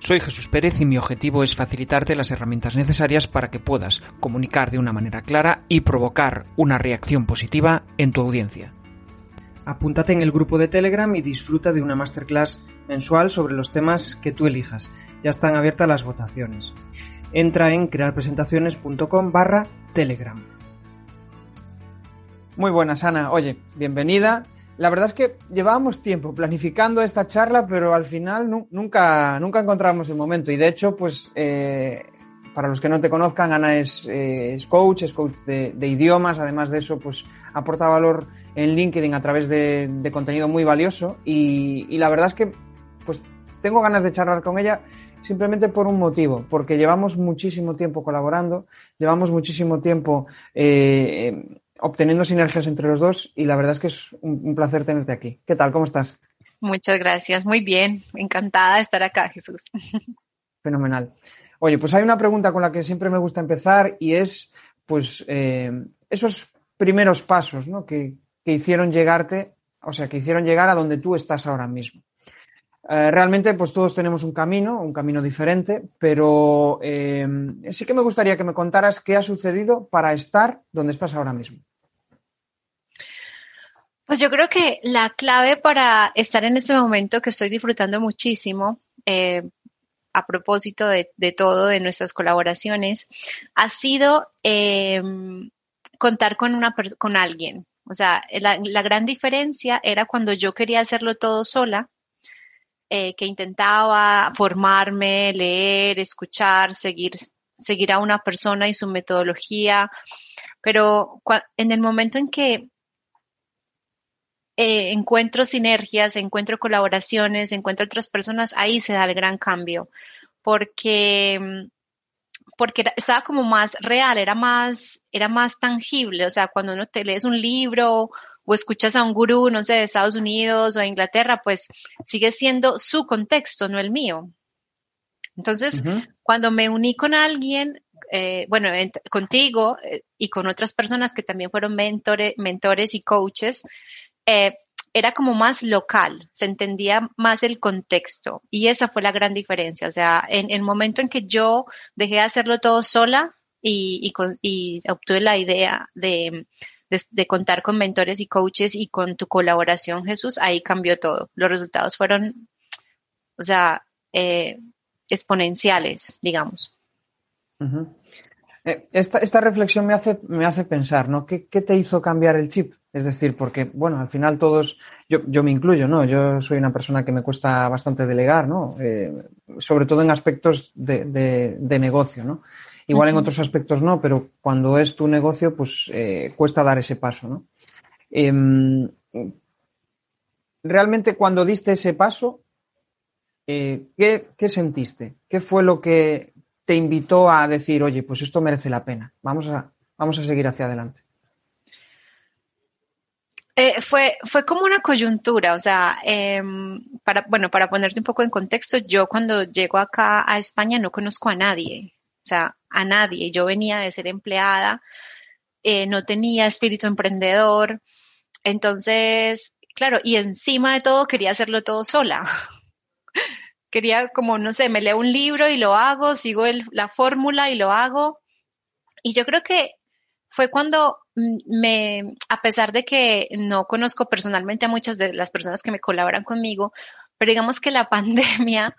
soy Jesús Pérez y mi objetivo es facilitarte las herramientas necesarias para que puedas comunicar de una manera clara y provocar una reacción positiva en tu audiencia. Apúntate en el grupo de Telegram y disfruta de una masterclass mensual sobre los temas que tú elijas. Ya están abiertas las votaciones. Entra en crearpresentaciones.com barra Telegram. Muy buenas, Ana. Oye, bienvenida la verdad es que llevábamos tiempo planificando esta charla, pero al final nunca, nunca encontramos el momento. Y de hecho, pues eh, para los que no te conozcan, Ana es, eh, coach, es coach de, idiomas. Además de eso, pues aporta valor en LinkedIn a través de, contenido muy valioso. Y, la verdad es que pues tengo ganas de charlar con ella simplemente por un motivo, porque llevamos muchísimo tiempo colaborando, llevamos muchísimo tiempo eh, obteniendo sinergias entre los dos y la verdad es que es un, placer tenerte aquí. ¿Qué tal? ¿Cómo estás? Muchas gracias, muy bien, encantada de estar acá, Jesús. Fenomenal. Oye, pues hay una pregunta con la que siempre me gusta empezar y es, pues, eh, esos primeros pasos, ¿no? Que, hicieron llegarte, o sea, que hicieron llegar a donde tú estás ahora mismo. Eh, realmente, pues todos tenemos un camino, un camino diferente, pero eh, sí que me gustaría que me contaras qué ha sucedido para estar donde estás ahora mismo. Pues yo creo que la clave para estar en este momento que estoy disfrutando muchísimo, eh, a propósito de, todo, de nuestras colaboraciones, ha sido em, contar con, una, con alguien. O sea, la, gran diferencia era cuando yo quería hacerlo todo sola, eh, que intentaba formarme, leer, escuchar, seguir, seguir a una persona y su metodología, pero en el momento en que eh, encuentro sinergias, encuentro colaboraciones, encuentro otras personas, ahí se da el gran cambio, porque porque estaba como más real, era más, era más tangible, o sea, cuando uno te lees un libro o escuchas a un gurú, no sé, de Estados Unidos o de Inglaterra, pues sigue siendo su contexto, no el mío. Entonces, cuando me uní con alguien, eh, bueno, contigo eh, y con otras personas que también fueron mentores, mentores y coaches, eh, era como más local, se entendía más el contexto y esa fue la gran diferencia. O sea, en el momento en que yo dejé de hacerlo todo sola y, obtuve la idea de, contar con mentores y coaches y con tu colaboración, Jesús, ahí cambió todo. Los resultados fueron, o sea, eh, exponenciales, digamos. Esta, reflexión me hace, me hace pensar, ¿no? ¿Qué, te hizo cambiar el chip? Es decir, porque, bueno, al final todos, yo, yo me incluyo, ¿no? Yo soy una persona que me cuesta bastante delegar, ¿no? Eh, sobre todo en aspectos de, negocio, ¿no? Igual en otros aspectos no, pero cuando es tu negocio, pues eh, cuesta dar ese paso, ¿no? Em, realmente cuando diste ese paso, ¿qué, ¿qué, sentiste? ¿Qué fue lo que, te invitó a decir, oye, pues esto merece la pena, vamos a, vamos a seguir hacia adelante? Eh, fue, fue como una coyuntura, o sea, em, para, bueno, para ponerte un poco en contexto, yo cuando llego acá a España no conozco a nadie, o sea, a nadie. Yo venía de ser empleada, eh, no tenía espíritu emprendedor, entonces, claro, y encima de todo quería hacerlo todo sola. Quería como, no sé, me leo un libro y lo hago, sigo la fórmula y lo hago. Y yo creo que fue cuando mm, me, a pesar de que no conozco personalmente a muchas de las personas que me colaboran conmigo, pero digamos que la pandemia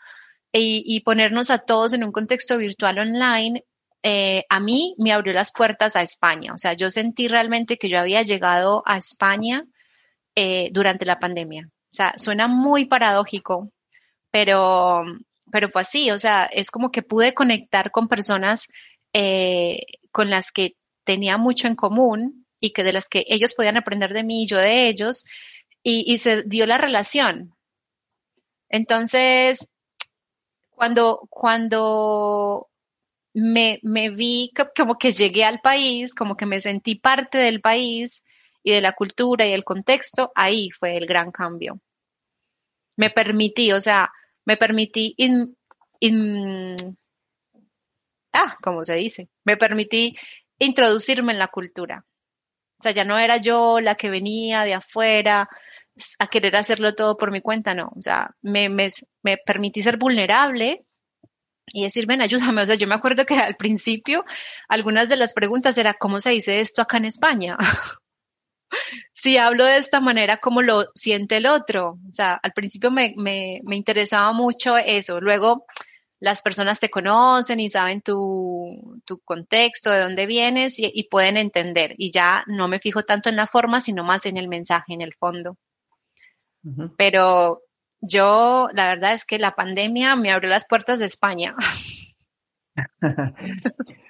y, ponernos a todos en un contexto virtual online, eh, a mí me abrió las puertas a España. O sea, yo sentí realmente que yo había llegado a España eh, durante la pandemia. O sea, suena muy paradójico, pero, pero fue así, o sea, es como que pude conectar con personas eh, con las que tenía mucho en común y que de las que ellos podían aprender de mí y yo de ellos, y, se dio la relación. Entonces, cuando, cuando me, me vi como que llegué al país, como que me sentí parte del país y de la cultura y el contexto, ahí fue el gran cambio. Me permití, o sea, me permití ah, ¿cómo se dice? Me permití introducirme en la cultura. O sea, ya no era yo la que venía de afuera a querer hacerlo todo por mi cuenta, no. O sea, me, me, me permití ser vulnerable y decir, ven, ayúdame. O sea, yo me acuerdo que al principio algunas de las preguntas era, ¿cómo se dice esto acá en España? si hablo de esta manera, ¿cómo lo siente el otro? O sea, al principio me, me, me interesaba mucho eso. Luego, las personas te conocen y saben tu, tu contexto, de dónde vienes y, y, pueden entender. Y ya no me fijo tanto en la forma, sino más en el mensaje, en el fondo. Uh -huh. Pero yo, la verdad es que la pandemia me abrió las puertas de España.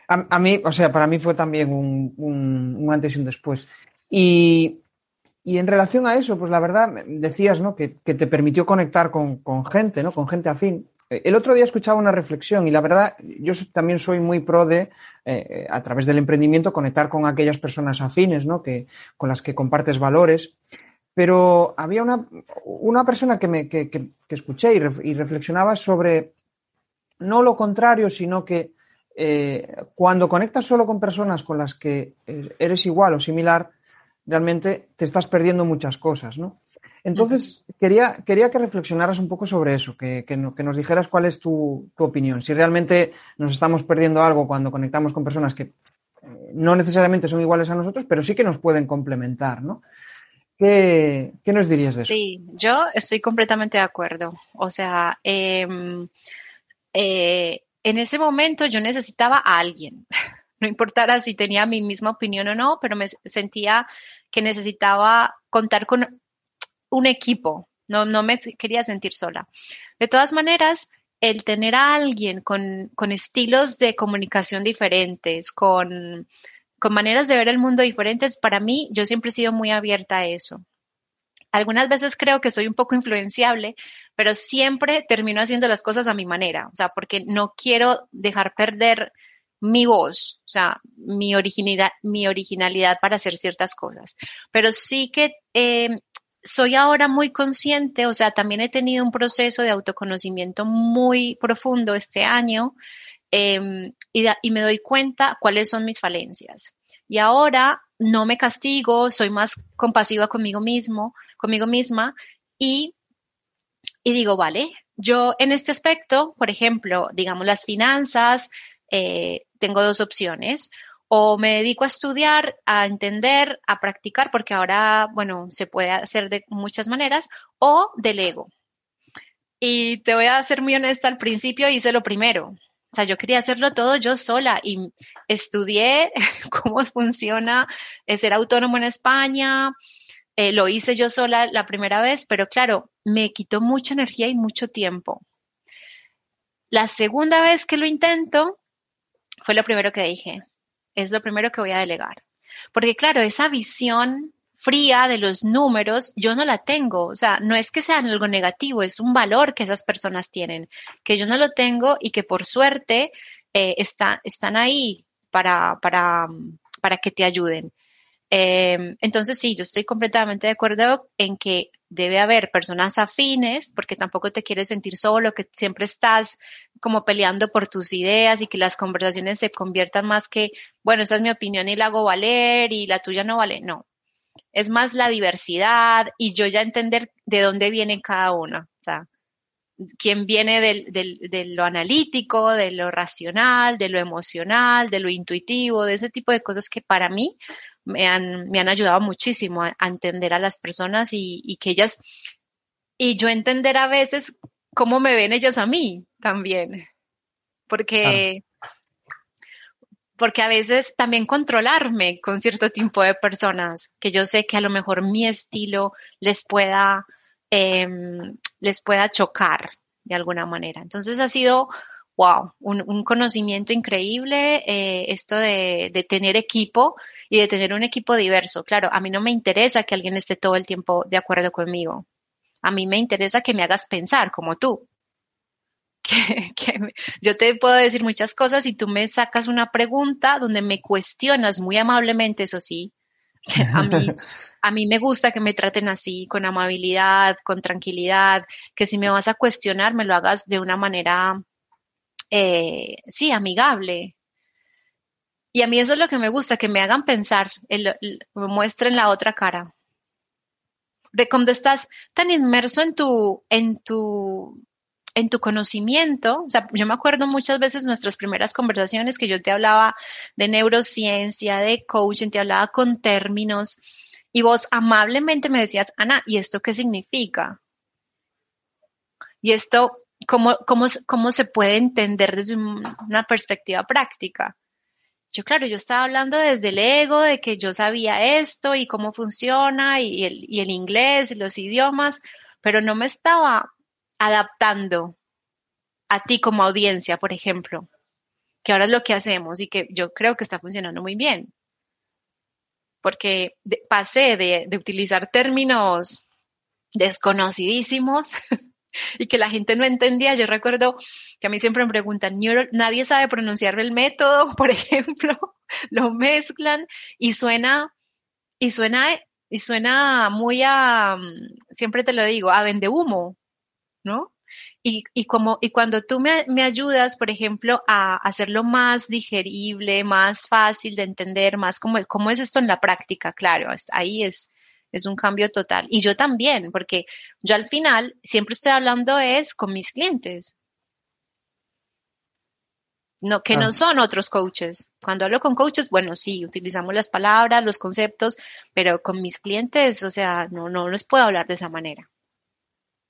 a, a, mí, o sea, para mí fue también un, un, un antes y un después. Y, y, en relación a eso, pues la verdad, decías, ¿no? Que, te permitió conectar con, con, gente, ¿no? Con gente afín. El otro día escuchaba una reflexión y la verdad, yo también soy muy pro de, eh, a través del emprendimiento, conectar con aquellas personas afines, ¿no? Que, con las que compartes valores. Pero había una, una persona que, me, que, que, que escuché y, ref, y, reflexionaba sobre no lo contrario, sino que eh, cuando conectas solo con personas con las que eh, eres igual o similar, realmente te estás perdiendo muchas cosas, ¿no? Entonces, uh -huh. quería, quería que reflexionaras un poco sobre eso, que, que, no, que nos dijeras cuál es tu, tu, opinión. Si realmente nos estamos perdiendo algo cuando conectamos con personas que eh, no necesariamente son iguales a nosotros, pero sí que nos pueden complementar, ¿no? ¿Qué, ¿Qué, nos dirías de eso? Sí, yo estoy completamente de acuerdo. O sea, eh, eh, en ese momento yo necesitaba a alguien. No importara si tenía mi misma opinión o no, pero me sentía que necesitaba contar con un equipo. No, no me quería sentir sola. De todas maneras, el tener a alguien con, con estilos de comunicación diferentes, con, con maneras de ver el mundo diferentes, para mí, yo siempre he sido muy abierta a eso. Algunas veces creo que soy un poco influenciable, pero siempre termino haciendo las cosas a mi manera, o sea, porque no quiero dejar perder mi voz, o sea, mi originalidad, mi originalidad para hacer ciertas cosas. Pero sí que eh, soy ahora muy consciente, o sea, también he tenido un proceso de autoconocimiento muy profundo este año eh, y, me doy cuenta cuáles son mis falencias. Y ahora no me castigo, soy más compasiva conmigo mismo, conmigo misma y, y digo, vale, yo en este aspecto, por ejemplo, digamos las finanzas, eh, tengo dos opciones. O me dedico a estudiar, a entender, a practicar, porque ahora, bueno, se puede hacer de muchas maneras, o delego. Y te voy a ser muy honesta, al principio hice lo primero, o sea, yo quería hacerlo todo yo sola y estudié cómo funciona ser autónomo en España. Eh, lo hice yo sola la primera vez, pero claro, me quitó mucha energía y mucho tiempo. La segunda vez que lo intento, fue lo primero que dije. Es lo primero que voy a delegar. Porque claro, esa visión fría de los números, yo no la tengo. O sea, no es que sea algo negativo, es un valor que esas personas tienen, que yo no lo tengo y que por suerte eh, está, están ahí para, para, para que te ayuden. Eh, entonces, sí, yo estoy completamente de acuerdo en que debe haber personas afines, porque tampoco te quieres sentir solo, que siempre estás como peleando por tus ideas y que las conversaciones se conviertan más que, bueno, esa es mi opinión y la hago valer y la tuya no vale. No, es más la diversidad y yo ya entender de dónde viene cada uno. O sea, quién viene del, del, de lo analítico, de lo racional, de lo emocional, de lo intuitivo, de ese tipo de cosas que para mí me han, me han ayudado muchísimo a, a entender a las personas y, y, que ellas, y yo entender a veces cómo me ven ellas a mí también. Porque, ah porque a veces también controlarme con cierto tipo de personas, que yo sé que a lo mejor mi estilo les pueda, eh, les pueda chocar de alguna manera. Entonces ha sido, wow, un, un conocimiento increíble eh, esto de, de, tener equipo y de tener un equipo diverso. Claro, a mí no me interesa que alguien esté todo el tiempo de acuerdo conmigo. A mí me interesa que me hagas pensar como tú. que, yo te puedo decir muchas cosas y tú me sacas una pregunta donde me cuestionas muy amablemente, eso sí. A mí, a mí me gusta que me traten así, con amabilidad, con tranquilidad, que si me vas a cuestionar, me lo hagas de una manera, eh, sí, amigable. Y a mí eso es lo que me gusta, que me hagan pensar, me muestren la otra cara. De cuando estás tan inmerso en tu, en tu en tu conocimiento, o sea, yo me acuerdo muchas veces nuestras primeras conversaciones que yo te hablaba de neurociencia, de coaching, te hablaba con términos y vos amablemente me decías, Ana, ¿y esto qué significa? Y esto, ¿cómo, cómo, cómo se puede entender desde una perspectiva práctica? Yo, claro, yo estaba hablando desde el ego, de que yo sabía esto y cómo funciona y el, inglés y los idiomas, pero no me estaba adaptando a ti como audiencia, por ejemplo, que ahora es lo que hacemos y que yo creo que está funcionando muy bien. Porque pasé de, utilizar términos desconocidísimos y que la gente no entendía. Yo recuerdo que a mí siempre me preguntan, nadie sabe pronunciar el método, por ejemplo, lo mezclan y suena, y suena, y suena muy a, siempre te lo digo, a vende humo. ¿no? Y, y, como, y cuando tú me, me, ayudas, por ejemplo, a hacerlo más digerible, más fácil de entender, más como, cómo es esto en la práctica, claro, ahí es, es un cambio total. Y yo también, porque yo al final siempre estoy hablando es con mis clientes. No, que no ah. son otros coaches. Cuando hablo con coaches, bueno, sí, utilizamos las palabras, los conceptos, pero con mis clientes, o sea, no, no les puedo hablar de esa manera.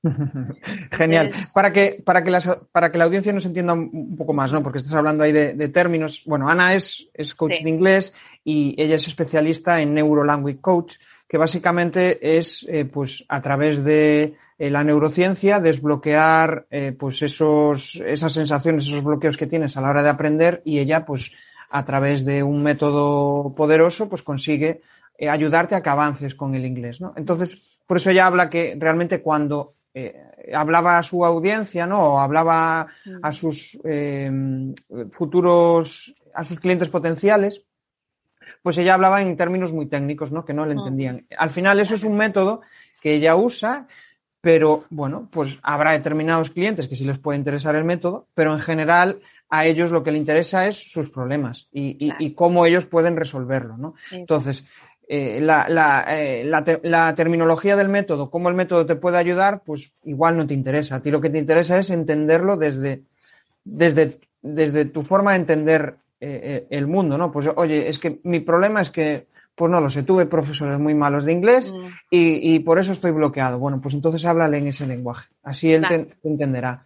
Genial. Para que, para, que para que la audiencia nos entienda un poco más, ¿no? Porque estás hablando ahí de, términos. Bueno, Ana es, es coach de inglés y ella es especialista en Neuro Language Coach, que básicamente es, eh, pues, a través de eh, la neurociencia, desbloquear, eh, pues, esos, esas sensaciones, esos bloqueos que tienes a la hora de aprender y ella, pues, a través de un método poderoso, pues, consigue ayudarte a que avances con el inglés, ¿no? Entonces, por eso ella habla que realmente cuando hablaba a su audiencia, ¿no? O hablaba a mm. sus futuros, a sus clientes potenciales, pues ella hablaba en términos muy técnicos, ¿no? Que no le entendían. Al final eso es un método que ella usa, pero bueno, pues habrá determinados clientes que sí les puede interesar el método, pero en general a ellos lo que le interesa es sus problemas y, y cómo ellos pueden resolverlo, ¿no? Entonces, eh, la, la, eh, la, terminología del método, cómo el método te puede ayudar, pues igual no te interesa. A ti lo que te interesa es entenderlo desde, desde, desde tu forma de entender eh, el mundo, ¿no? Pues oye, es que mi problema es que, pues no lo sé, tuve profesores muy malos de inglés mm. y, y, por eso estoy bloqueado. Bueno, pues entonces háblale en ese lenguaje, así él te entenderá.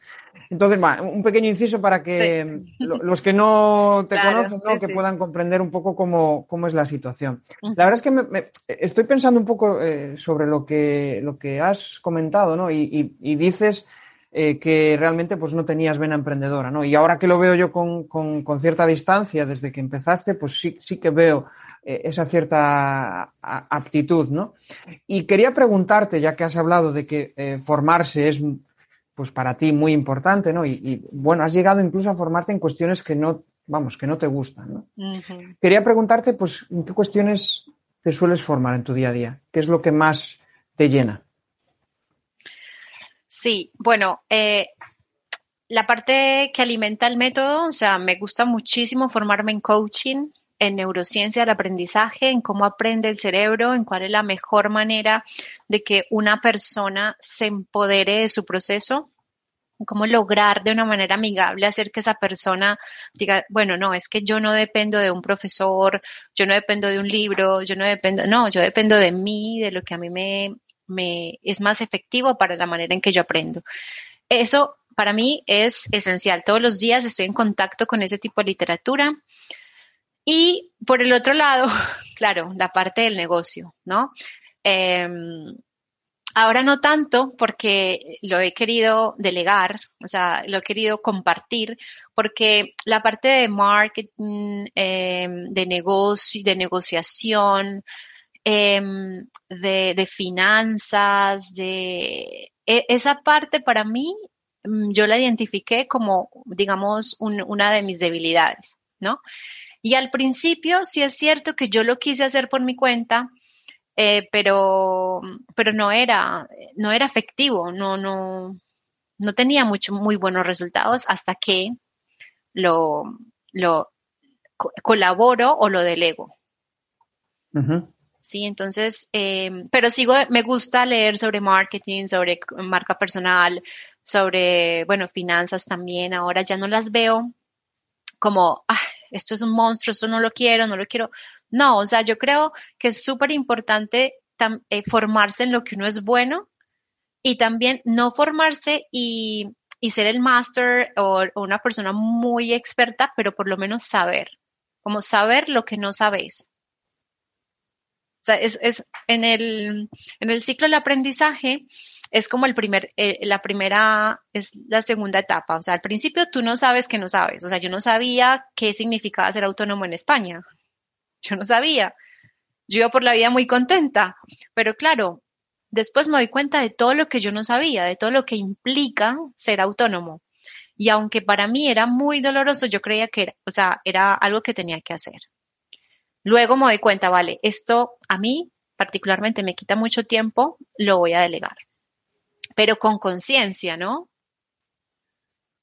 Entonces, un pequeño inciso para que los que no te conocen, ¿no? que puedan comprender un poco cómo, cómo, es la situación. La verdad es que me, estoy pensando un poco eh, sobre lo que, lo que has comentado, ¿no? Y, y, dices eh, que realmente pues no tenías vena emprendedora, ¿no? Y ahora que lo veo yo con, con, con cierta distancia desde que empezaste, pues sí, sí que veo eh, esa cierta aptitud, ¿no? Y quería preguntarte, ya que has hablado de que formarse es pues para ti muy importante, ¿no? Y, bueno, has llegado incluso a formarte en cuestiones que no, vamos, que no te gustan, ¿no? Quería preguntarte, pues, ¿en qué cuestiones te sueles formar en tu día a día? ¿Qué es lo que más te llena? Sí, bueno, eh, la parte que alimenta el método, o sea, me gusta muchísimo formarme en coaching, en neurociencia del aprendizaje, en cómo aprende el cerebro, en cuál es la mejor manera de que una persona se empodere de su proceso, cómo lograr de una manera amigable hacer que esa persona diga, bueno, no, es que yo no dependo de un profesor, yo no dependo de un libro, yo no dependo, no, yo dependo de mí, de lo que a mí me, es más efectivo para la manera en que yo aprendo. Eso para mí es esencial. Todos los días estoy en contacto con ese tipo de literatura. Y por el otro lado, claro, la parte del negocio, ¿no? Em, ahora no tanto porque lo he querido delegar, o sea, lo he querido compartir, porque la parte de marketing, em, de negocio, de negociación, em, de, de, finanzas, de e, esa parte para mí mm, yo la identifiqué como, digamos, una de mis debilidades, ¿no? Y al principio sí es cierto que yo lo quise hacer por mi cuenta, eh, pero, pero no era, no era efectivo, no, no, no tenía mucho, muy buenos resultados hasta que lo, lo colaboro o lo delego. Sí, entonces, eh, pero sigo, me gusta leer sobre marketing, sobre marca personal, sobre, bueno, finanzas también. Ahora ya no las veo como, ah, esto es un monstruo, esto no lo quiero, no lo quiero. No, o sea, yo creo que es súper importante eh, formarse en lo que uno es bueno y también no formarse y, ser el máster o, una persona muy experta, pero por lo menos saber, como saber lo que no sabes. Sea, es, en, el, en el ciclo del aprendizaje, es como el primer, eh, la primera, es la segunda etapa. O sea, al principio tú no sabes que no sabes. O sea, yo no sabía qué significaba ser autónomo en España. Yo no sabía. Yo iba por la vida muy contenta. Pero claro, después me doy cuenta de todo lo que yo no sabía, de todo lo que implica ser autónomo. Y aunque para mí era muy doloroso, yo creía que era, o sea, era algo que tenía que hacer. Luego me doy cuenta, vale, esto a mí particularmente me quita mucho tiempo, lo voy a delegar pero con conciencia, ¿no? O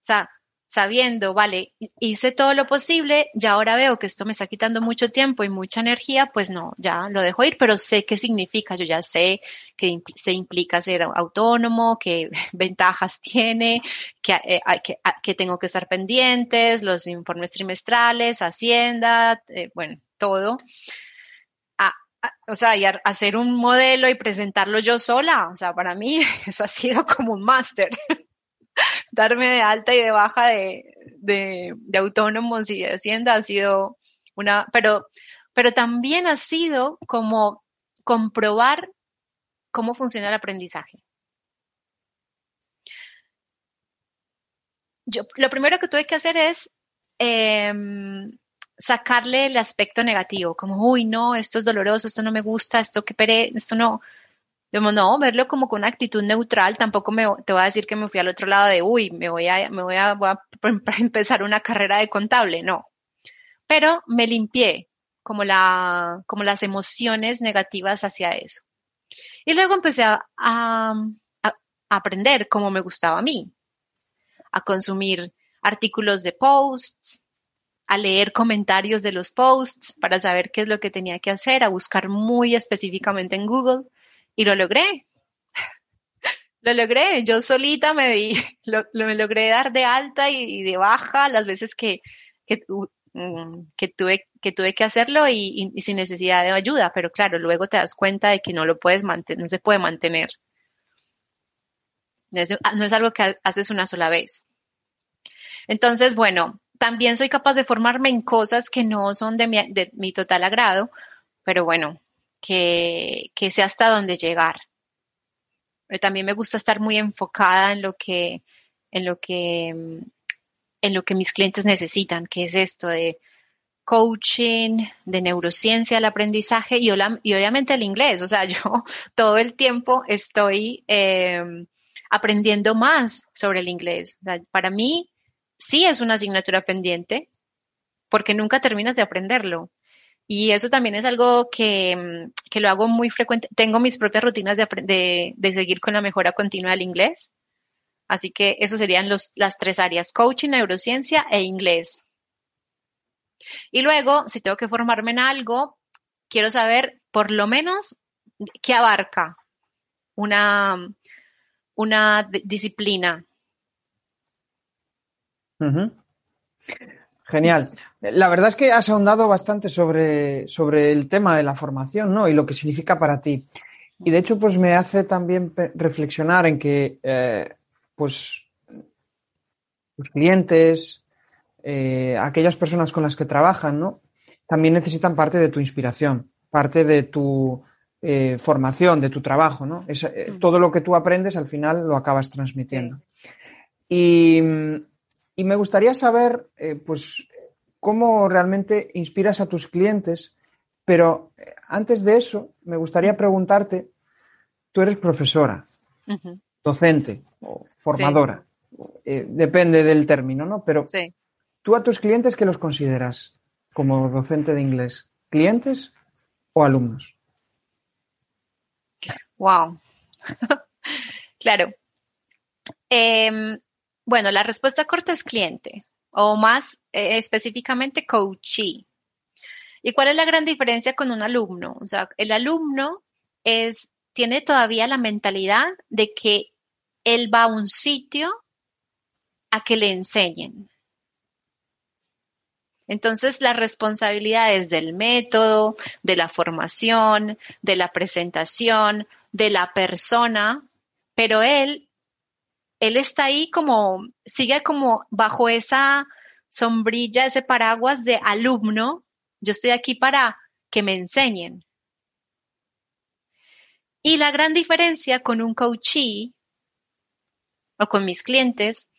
sea, sabiendo, vale, hice todo lo posible, ya ahora veo que esto me está quitando mucho tiempo y mucha energía, pues no, ya lo dejo ir, pero sé qué significa, yo ya sé que se implica ser autónomo, qué ventajas tiene, que, eh, tengo que estar pendientes, los informes trimestrales, Hacienda, eh, bueno, todo o sea, y hacer un modelo y presentarlo yo sola, o sea, para mí eso ha sido como un máster. Darme de alta y de baja de, autónomos y de hacienda ha sido una, pero, pero también ha sido como comprobar cómo funciona el aprendizaje. Yo, lo primero que tuve que hacer es em, sacarle el aspecto negativo, como, uy, no, esto es doloroso, esto no me gusta, esto que pere, esto no. No, verlo como con una actitud neutral, tampoco me, te voy a decir que me fui al otro lado de, uy, me voy a, me voy a, empezar una carrera de contable, no. Pero me limpié como, la, como las emociones negativas hacia eso. Y luego empecé a, a aprender cómo me gustaba a mí, a consumir artículos de posts, a leer comentarios de los posts para saber qué es lo que tenía que hacer, a buscar muy específicamente en Google y lo logré. lo logré, yo solita me di, lo, me logré dar de alta y, de baja las veces que, que, mm, tuve, que tuve que hacerlo y, sin necesidad de ayuda, pero claro, luego te das cuenta de que no lo puedes no se puede mantener. no es algo que haces una sola vez. Entonces, bueno, también soy capaz de formarme en cosas que no son de mi, total agrado, pero bueno, que, que hasta dónde llegar. Pero también me gusta estar muy enfocada en lo que, en lo que, en lo que mis clientes necesitan, que es esto de coaching, de neurociencia, el aprendizaje y, obviamente el inglés. O sea, yo todo el tiempo estoy em, aprendiendo más sobre el inglés. Para mí, sí es una asignatura pendiente porque nunca terminas de aprenderlo. Y eso también es algo que, mm, lo hago muy frecuente. Tengo mis propias rutinas de, de, seguir con la mejora continua del inglés. Así que eso serían los, las tres áreas, coaching, neurociencia e inglés. Y luego, si tengo que formarme en algo, quiero saber por lo menos qué abarca una, una disciplina Genial. La verdad es que has ahondado bastante sobre, sobre el tema de la formación, ¿no? Y lo que significa para ti. Y de hecho, pues me hace también reflexionar en que, eh, pues, tus clientes, eh, aquellas personas con las que trabajan, ¿no? También necesitan parte de tu inspiración, parte de tu eh, formación, de tu trabajo, ¿no? Mm. todo lo que tú aprendes al final lo acabas transmitiendo. Y y me gustaría saber, eh, pues, cómo realmente inspiras a tus clientes, pero eh, antes de eso, me gustaría preguntarte, tú eres profesora, docente o formadora. eh, depende del término, ¿no? Pero Sí. tú a tus clientes, ¿qué los consideras como docente de inglés? ¿Clientes o alumnos? Wow. claro. Em, bueno, la respuesta corta es cliente o más eh, específicamente coachee. ¿Y cuál es la gran diferencia con un alumno? O sea, el alumno es, tiene todavía la mentalidad de que él va a un sitio a que le enseñen. Entonces, la responsabilidad es del método, de la formación, de la presentación, de la persona, pero él, él está ahí como, sigue como bajo esa sombrilla, ese paraguas de alumno. Yo estoy aquí para que me enseñen. Y la gran diferencia con un coachee o con mis clientes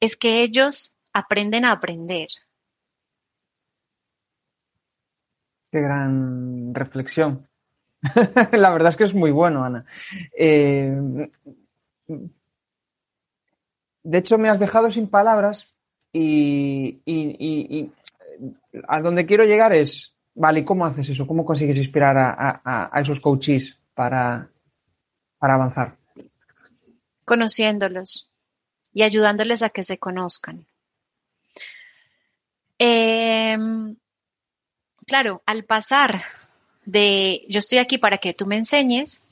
es que ellos aprenden a aprender. Qué gran reflexión. La verdad es que es muy bueno, Ana. Eh, de hecho, me has dejado sin palabras y, y, y, a donde quiero llegar es, vale, ¿y cómo haces eso? ¿Cómo consigues inspirar a, a, a esos coaches para, para avanzar? Conociéndolos y ayudándoles a que se conozcan. Eh, claro, al pasar de yo estoy aquí para que tú me enseñes,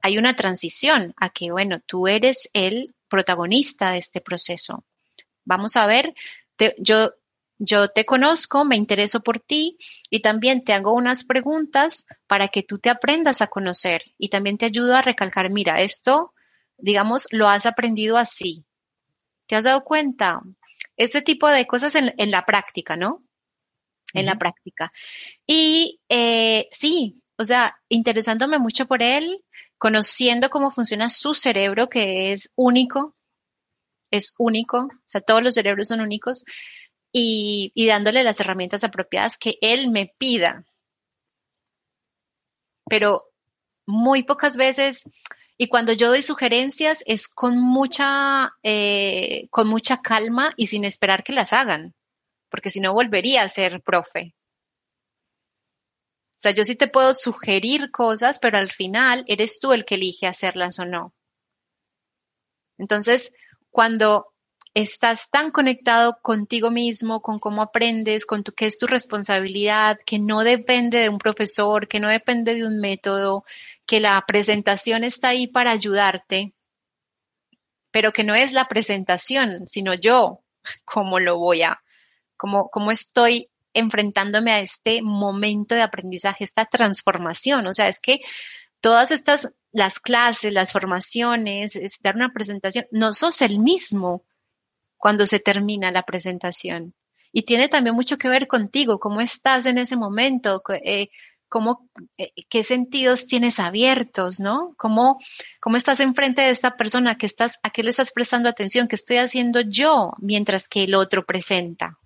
hay una transición a que, bueno, tú eres el protagonista de este proceso. Vamos a ver, te, yo, yo te conozco, me intereso por ti y también te hago unas preguntas para que tú te aprendas a conocer y también te ayudo a recalcar, mira, esto, digamos, lo has aprendido así. ¿Te has dado cuenta? Este tipo de cosas en, en la práctica, ¿no? en la práctica. Y eh, sí, o sea, interesándome mucho por él, conociendo cómo funciona su cerebro, que es único, es único, o sea, todos los cerebros son únicos, y, dándole las herramientas apropiadas que él me pida. Pero muy pocas veces, y cuando yo doy sugerencias es con mucha, eh, con mucha calma y sin esperar que las hagan porque si no volvería a ser profe. Yo sí te puedo sugerir cosas, pero al final eres tú el que elige hacerlas o no. Entonces, cuando estás tan conectado contigo mismo, con cómo aprendes, con tu, qué es tu responsabilidad, que no depende de un profesor, que no depende de un método, que la presentación está ahí para ayudarte, pero que no es la presentación, sino yo, cómo lo voy a cómo, cómo estoy enfrentándome a este momento de aprendizaje, esta transformación. O sea, es que todas estas, las clases, las formaciones, es dar una presentación, no sos el mismo cuando se termina la presentación. Y tiene también mucho que ver contigo, cómo estás en ese momento, eh, cómo, eh, qué sentidos tienes abiertos, ¿no? Cómo, cómo estás enfrente de esta persona, que estás, a qué le estás prestando atención, qué estoy haciendo yo mientras que el otro presenta.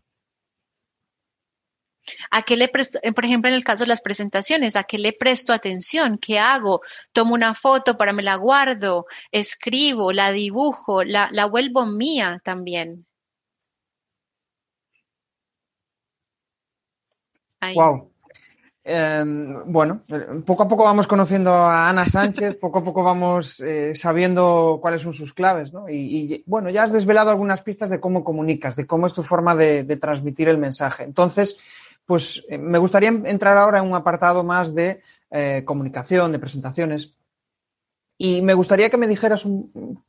¿A qué le presto, por ejemplo, en el caso de las presentaciones, a qué le presto atención? ¿Qué hago? Tomo una foto para me la guardo, escribo, la dibujo, la, la vuelvo mía también. Wow. Eh, bueno, poco a poco vamos conociendo a Ana Sánchez, poco a poco vamos eh, sabiendo cuáles son sus claves, ¿no? Y, bueno, ya has desvelado algunas pistas de cómo comunicas, de cómo es tu forma de transmitir el mensaje. Entonces, pues eh, me gustaría entrar ahora en un apartado más de eh, comunicación, de presentaciones. Y me gustaría que me dijeras un,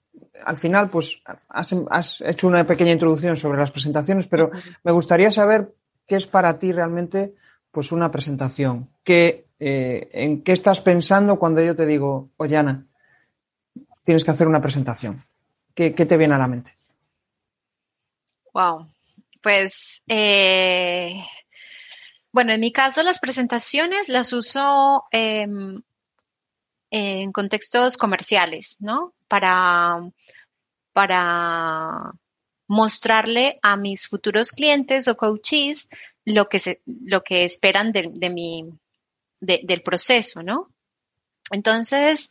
al final, pues has, has, hecho una pequeña introducción sobre las presentaciones, pero me gustaría saber qué es para ti realmente pues una presentación. ¿Qué, eh, ¿En qué estás pensando cuando yo te digo, oye Ana, tienes que hacer una presentación? ¿Qué, qué te viene a la mente? Wow. Pues eh, bueno, en mi caso las presentaciones las uso eh, en contextos comerciales, ¿no? Para, para mostrarle a mis futuros clientes o coaches lo que, se, lo que esperan de, de mi, de, del proceso, ¿no? Entonces,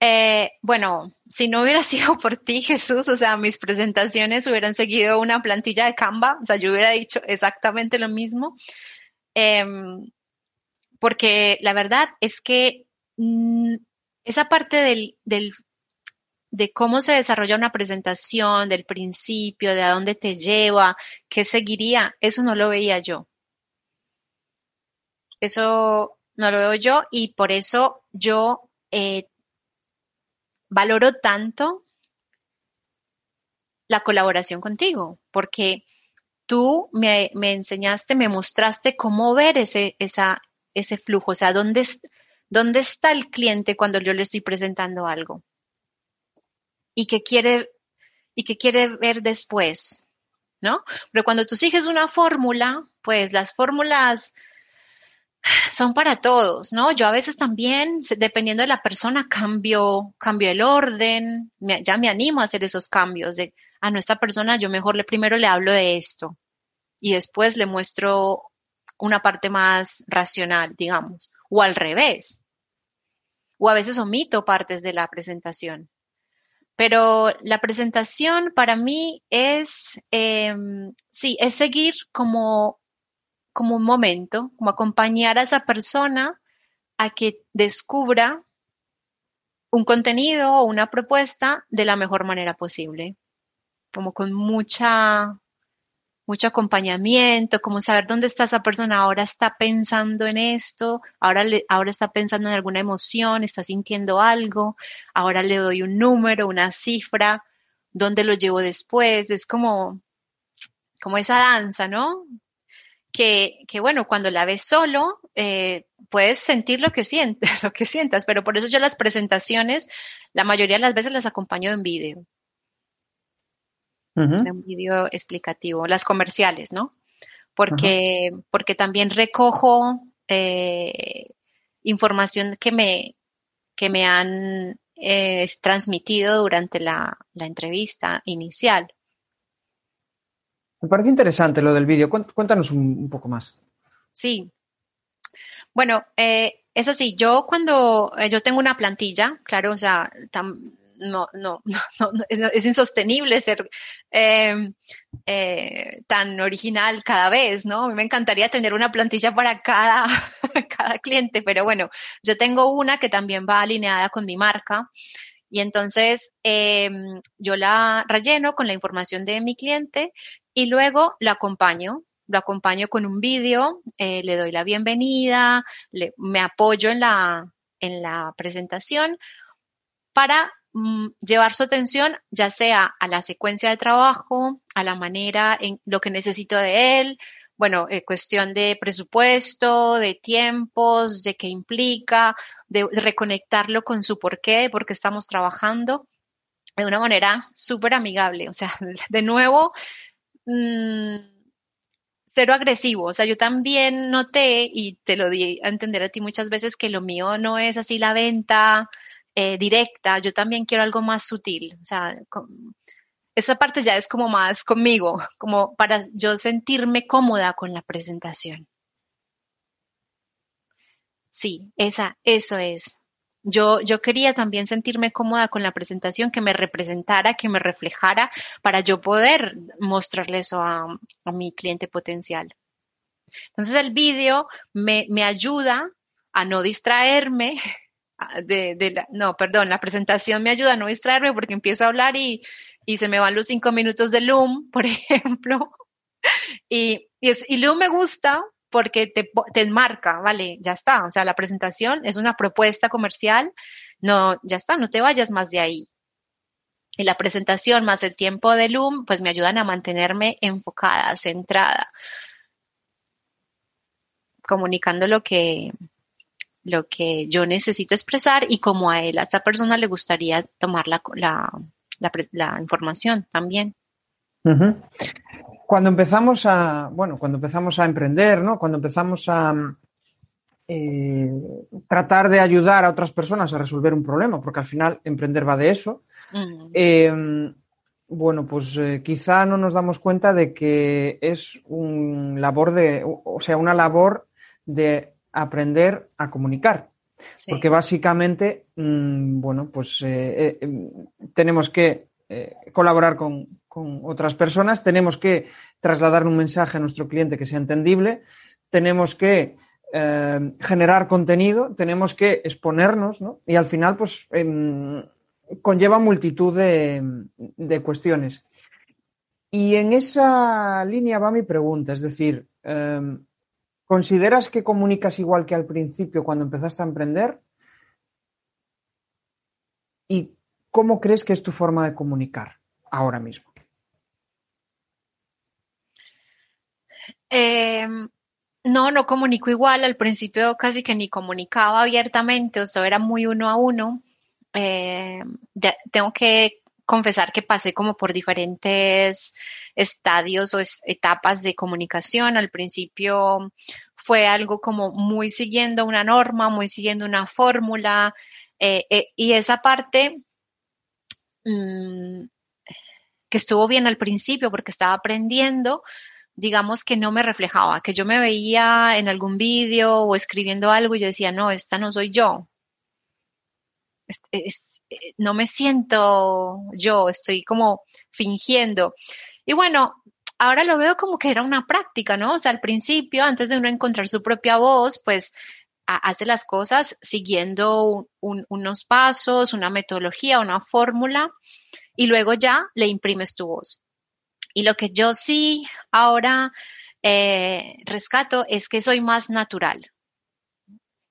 Eh, bueno, si no hubiera sido por ti, Jesús, o sea, mis presentaciones hubieran seguido una plantilla de Canva, o sea, yo hubiera dicho exactamente lo mismo, em, porque la verdad es que mm, esa parte del, del, de cómo se desarrolla una presentación, del principio, de a dónde te lleva, qué seguiría, eso no lo veía yo. Eso no lo veo yo y por eso yo eh, valoro tanto la colaboración contigo, porque tú me, enseñaste, me mostraste cómo ver ese, ese flujo, o sea, dónde, dónde está el cliente cuando yo le estoy presentando algo y qué quiere, y quiere ver después, ¿no? Pero cuando tú sigues una fórmula, pues las fórmulas son para todos, ¿no? Yo a veces también, dependiendo de la persona, cambio, cambio el orden, ya me animo a hacer esos cambios de, a nuestra persona yo mejor le primero le hablo de esto y después le muestro una parte más racional, digamos, o al revés. O a veces omito partes de la presentación. Pero la presentación para mí es, em, sí, es seguir como como un momento, como acompañar a esa persona a que descubra un contenido o una propuesta de la mejor manera posible, como con mucha mucho acompañamiento, como saber dónde está esa persona, ahora está pensando en esto, ahora, ahora está pensando en alguna emoción, está sintiendo algo, ahora le doy un número, una cifra, dónde lo llevo después, es como, como esa danza, ¿no? que, bueno, cuando la ves solo, eh, puedes sentir lo que sientes, lo que sientas, pero por eso yo las presentaciones, la mayoría de las veces las acompaño en vídeo. Un vídeo explicativo, las comerciales, ¿no? Porque, porque también recojo eh, información que me, que me han eh, transmitido durante la, la entrevista inicial. Me parece interesante lo del vídeo. Cuéntanos un, poco más. Sí. Bueno, eh, es así. Yo cuando eh, yo tengo una plantilla, claro, o sea, no, no, no, es insostenible ser em, eh, tan original cada vez, ¿no? A mí me encantaría tener una plantilla para cada, cada cliente, pero bueno, yo tengo una que también va alineada con mi marca. Y entonces em, yo la relleno con la información de mi cliente y luego lo acompaño, lo acompaño con un vídeo, eh, le doy la bienvenida, me apoyo en la, en la presentación para llevar su atención ya sea a la secuencia de trabajo, a la manera en lo que necesito de él, bueno, eh, cuestión de presupuesto, de tiempos, de qué implica, de, reconectarlo con su porqué, porque estamos trabajando de una manera súper amigable. O sea, de nuevo, Mm, cero agresivo. O sea, yo también noté y te lo di a entender a ti muchas veces que lo mío no es así la venta eh, directa. Yo también quiero algo más sutil. O sea, esa parte ya es como más conmigo, como para yo sentirme cómoda con la presentación. Sí, esa, eso es. Yo, yo quería también sentirme cómoda con la presentación, que me representara, que me reflejara, para yo poder mostrarle eso a, mi cliente potencial. Entonces el vídeo me, me ayuda a no distraerme de, de la, no, perdón, la presentación me ayuda a no distraerme porque empiezo a hablar y, y se me van los cinco minutos de Loom, por ejemplo. Y, y Loom me gusta porque te, te enmarca, vale, ya está. O sea, la presentación es una propuesta comercial, no, ya está, no te vayas más de ahí. Y la presentación más el tiempo de Loom, pues me ayudan a mantenerme enfocada, centrada, comunicando lo que, lo que yo necesito expresar y como a él, a esta persona le gustaría tomar la, la, la, información también cuando empezamos a, bueno, cuando empezamos a emprender, ¿no? Cuando empezamos a eh, tratar de ayudar a otras personas a resolver un problema, porque al final emprender va de eso. Eh, bueno, pues eh, quizá no nos damos cuenta de que es un labor de, o sea, una labor de aprender a comunicar. Porque básicamente, mm, bueno, pues eh, eh, tenemos que colaborar con, con, otras personas, tenemos que trasladar un mensaje a nuestro cliente que sea entendible, tenemos que generar contenido, tenemos que exponernos, ¿no? Y al final, pues em, conlleva multitud de, de cuestiones. Y en esa línea va mi pregunta, es decir, em, ¿consideras que comunicas igual que al principio cuando empezaste a emprender? ¿Y cómo crees que es tu forma de comunicar ahora mismo? Em, no, no comunico igual. Al principio casi que ni comunicaba abiertamente, o sea, era muy uno a uno. Em, tengo que confesar que pasé como por diferentes estadios o etapas de comunicación. Al principio fue algo como muy siguiendo una norma, muy siguiendo una fórmula, eh, eh, y esa parte mm, que estuvo bien al principio porque estaba aprendiendo, digamos que no me reflejaba, que yo me veía en algún vídeo o escribiendo algo y yo decía, no, esta no soy yo, eh, no me siento yo, estoy como fingiendo. Y bueno, ahora lo veo como que era una práctica, ¿no? O sea, al principio, antes de uno encontrar su propia voz, pues hace las cosas siguiendo unos pasos, una metodología, una fórmula, y luego ya le imprimes tu voz. Y lo que yo sí ahora eh, rescato es que soy más natural.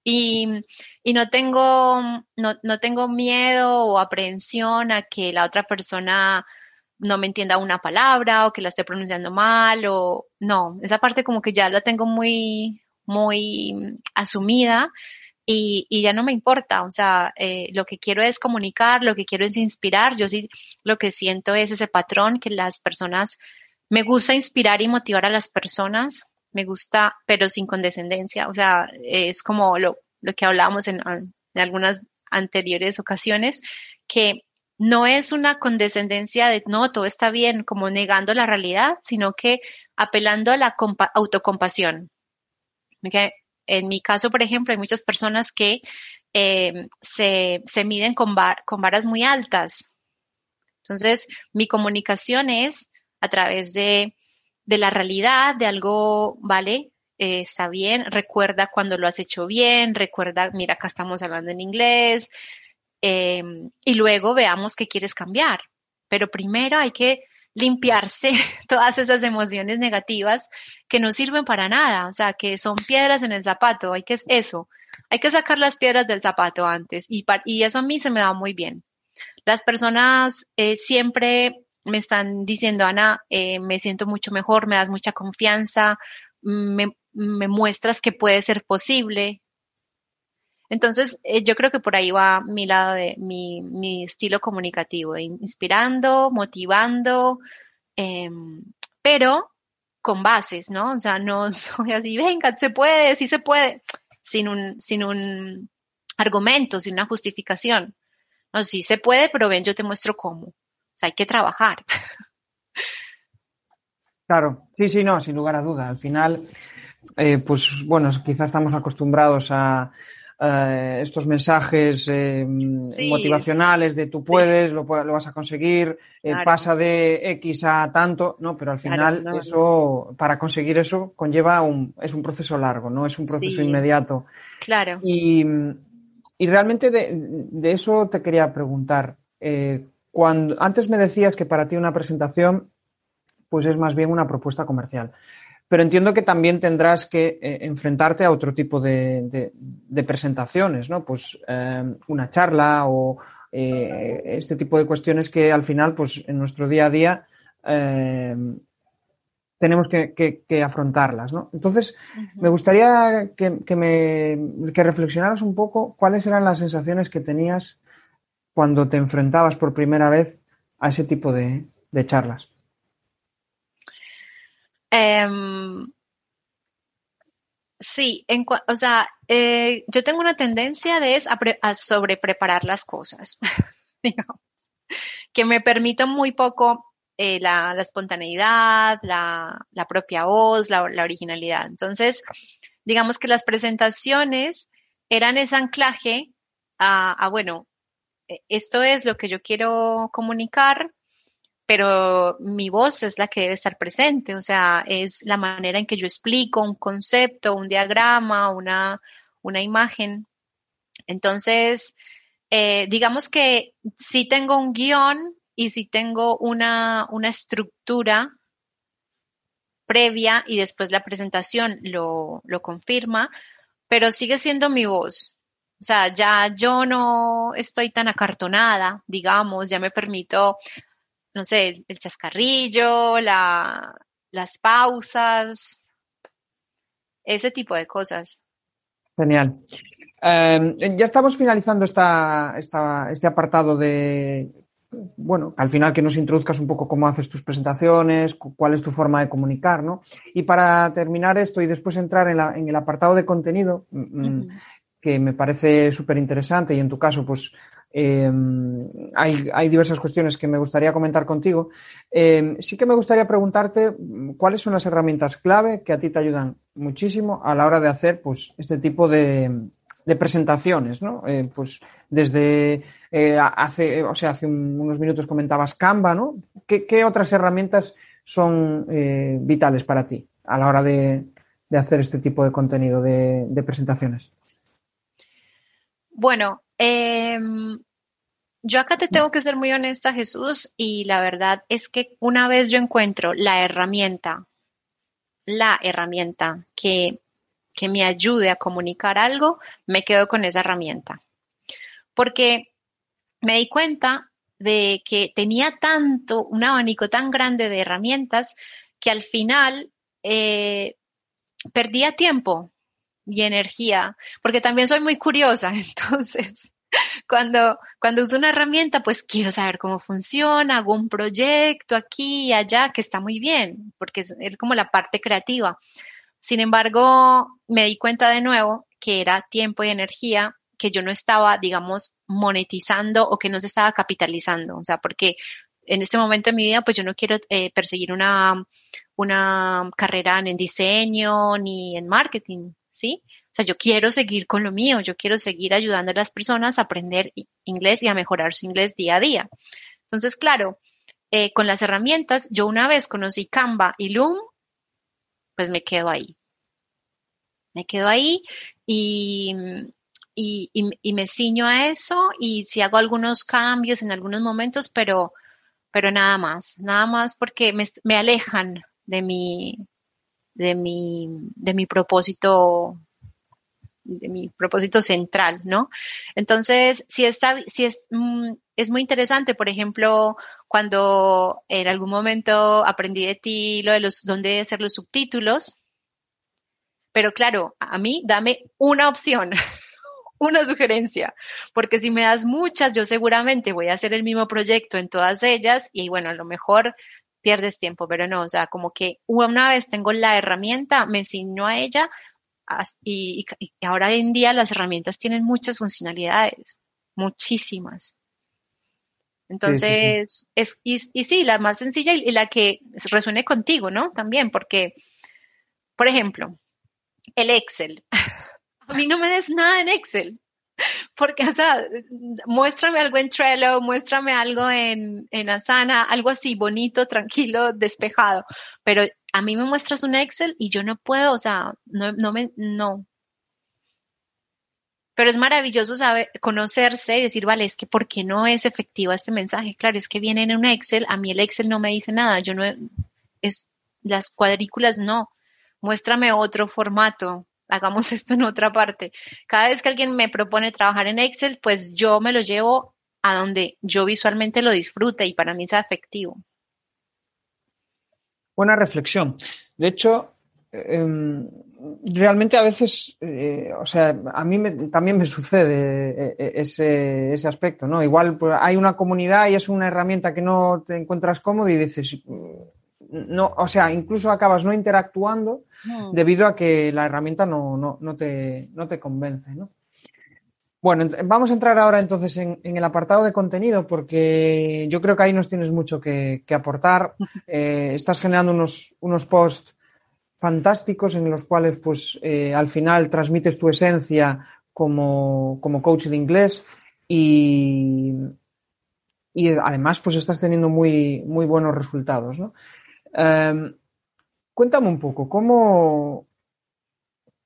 Y, no tengo, no, tengo miedo o aprehensión a que la otra persona no me entienda una palabra o que la esté pronunciando mal o no, esa parte como que ya la tengo muy, muy asumida y, ya no me importa, o sea, eh, lo que quiero es comunicar, lo que quiero es inspirar, yo sí lo que siento es ese patrón que las personas, me gusta inspirar y motivar a las personas me gusta, pero sin condescendencia. O sea, es como lo, que hablábamos en, algunas anteriores ocasiones, que no es una condescendencia de no, todo está bien, como negando la realidad, sino que apelando a la autocompasión. En mi caso, por ejemplo, hay muchas personas que eh, se, miden con, con varas muy altas. Entonces, mi comunicación es a través de de la realidad, de algo, ¿vale? Eh, está bien, recuerda cuando lo has hecho bien, recuerda, mira, acá estamos hablando en inglés, em, y luego veamos qué quieres cambiar. Pero primero hay que limpiarse todas esas emociones negativas que no sirven para nada, o sea, que son piedras en el zapato, hay que eso, hay que sacar las piedras del zapato antes y, y eso a mí se me da muy bien. Las personas eh, siempre me están diciendo, Ana, eh, me siento mucho mejor, me das mucha confianza, me, muestras que puede ser posible. Entonces, eh, yo creo que por ahí va mi lado de mi, estilo comunicativo, inspirando, motivando, em, pero con bases, ¿no? O sea, no soy así, venga, se puede, sí se puede, sin un, sin un argumento, sin una justificación. No, sí se puede, pero ven, yo te muestro cómo hay que trabajar. Claro, sí, sí, no, sin lugar a duda. Al final, eh, pues bueno, quizás estamos acostumbrados a, estos mensajes eh, motivacionales de tú puedes, lo, vas a conseguir, eh, pasa de X a tanto, ¿no? Pero al final eso, para conseguir eso, conlleva un, es un proceso largo, ¿no? Es un proceso inmediato. Claro. Y, realmente de, eso te quería preguntar antes me decías que para ti una presentación pues es más bien una propuesta comercial. Pero entiendo que también tendrás que eh, enfrentarte a otro tipo de, presentaciones, ¿no? Pues eh, una charla o eh, este tipo de cuestiones que al final, pues en nuestro día a día tenemos que, afrontarlas, ¿no? Entonces, me gustaría que, que, me, que reflexionaras un poco cuáles eran las sensaciones que tenías cuando te enfrentabas por primera vez a ese tipo de, charlas? Em, sí, o sea, eh, yo tengo una tendencia de es a, sobrepreparar las cosas, digamos, que me permito muy poco eh, la, espontaneidad, la, propia voz, la, originalidad. Entonces, digamos que las presentaciones eran ese anclaje a, a, bueno, esto es lo que yo quiero comunicar, pero mi voz es la que debe estar presente, o sea, es la manera en que yo explico un concepto, un diagrama, una, una imagen. Entonces, eh, digamos que sí tengo un guion y sí tengo una, una estructura previa y después la presentación lo, lo confirma, pero sigue siendo mi voz. O sea, ya yo no estoy tan acartonada, digamos, ya me permito, no sé, el chascarrillo, la, las pausas, ese tipo de cosas. Genial. Eh, ya estamos finalizando esta, esta, este apartado de, bueno, al final que nos introduzcas un poco cómo haces tus presentaciones, cuál es tu forma de comunicar, ¿no? Y para terminar esto y después entrar en, la, en el apartado de contenido, uh -huh. Que me parece súper interesante y en tu caso, pues eh, hay, hay, diversas cuestiones que me gustaría comentar contigo. Eh, sí que me gustaría preguntarte cuáles son las herramientas clave que a ti te ayudan muchísimo a la hora de hacer pues, este tipo de, presentaciones, ¿no? Eh, pues desde eh, hace, o sea, hace un, unos minutos comentabas Canva, ¿no? ¿Qué, qué otras herramientas son eh, vitales para ti a la hora de, de hacer este tipo de contenido de presentaciones? Bueno, eh, yo acá te tengo que ser muy honesta, Jesús, y la verdad es que una vez yo encuentro la herramienta, la herramienta que que me ayude a comunicar algo, me quedo con esa herramienta. Porque me di cuenta de que tenía tanto, un abanico tan grande de herramientas que al final eh, perdía tiempo y energía, porque también soy muy curiosa, entonces cuando, cuando uso una herramienta, pues quiero saber cómo funciona, hago un proyecto aquí y allá, que está muy bien, porque es, es como la parte creativa. Sin embargo, me di cuenta de nuevo que era tiempo y energía que yo no estaba, digamos, monetizando o que no se estaba capitalizando. O sea, porque en este momento de mi vida, pues yo no quiero eh, perseguir una, una carrera en diseño ni en marketing, ¿sí? O sea, yo quiero seguir con lo mío, yo quiero seguir ayudando a las personas a aprender inglés y a mejorar su inglés día a día. Entonces, claro, eh, con las herramientas, yo una vez conocí Canva y Loom, pues me quedo ahí. Me quedo ahí y, y, y, me ciño a eso y si hago algunos cambios en algunos momentos, pero, pero nada más, nada más porque me, me alejan de mi, de mi, de mi propósito de mi propósito central, ¿no? Entonces, si está, si es, mm, es muy interesante, por ejemplo, cuando en algún momento aprendí de ti lo de los, dónde hacer los subtítulos, pero claro, a mí dame una opción, una sugerencia, porque si me das muchas, yo seguramente voy a hacer el mismo proyecto en todas ellas y bueno, a lo mejor pierdes tiempo, pero no, o sea, como que una vez tengo la herramienta, me enseño a ella, y, y, ahora en día las herramientas tienen muchas funcionalidades, muchísimas. Entonces, sí, sí, sí. es, y, y, sí, la más sencilla y, la que resuene contigo, ¿no? También, porque, por ejemplo, el Excel. A mí no me des nada en Excel. Porque, o sea, muéstrame algo en Trello, muéstrame algo en, en Asana, algo así bonito, tranquilo, despejado. Pero a mí me muestras un Excel y yo no puedo, o sea, no, no me, no. Pero es maravilloso saber, conocerse y decir, vale, es que ¿por qué no es efectivo este mensaje? Claro, es que viene en un Excel, a mí el Excel no me dice nada, yo no, es, las cuadrículas no. Muéstrame otro formato, hagamos esto en otra parte. Cada vez que alguien me propone trabajar en Excel, pues yo me lo llevo a donde yo visualmente lo disfrute y para mí sea efectivo. Buena reflexión. De hecho, eh, realmente a veces, eh, o sea, a mí también me sucede eh, ese, ese, aspecto, ¿no? Igual pues, hay una comunidad y es una herramienta que no te encuentras cómodo y dices, no, o sea, incluso acabas no interactuando no. debido a que la herramienta no, no, no, te, no te convence, ¿no? Bueno, vamos a entrar ahora entonces en, en, el apartado de contenido porque yo creo que ahí nos tienes mucho que, que aportar. Eh, estás generando unos, unos posts fantásticos en los cuales pues eh, al final transmites tu esencia como, coach de inglés y, y, además pues estás teniendo muy, muy buenos resultados. Em, cuéntame un poco, ¿cómo,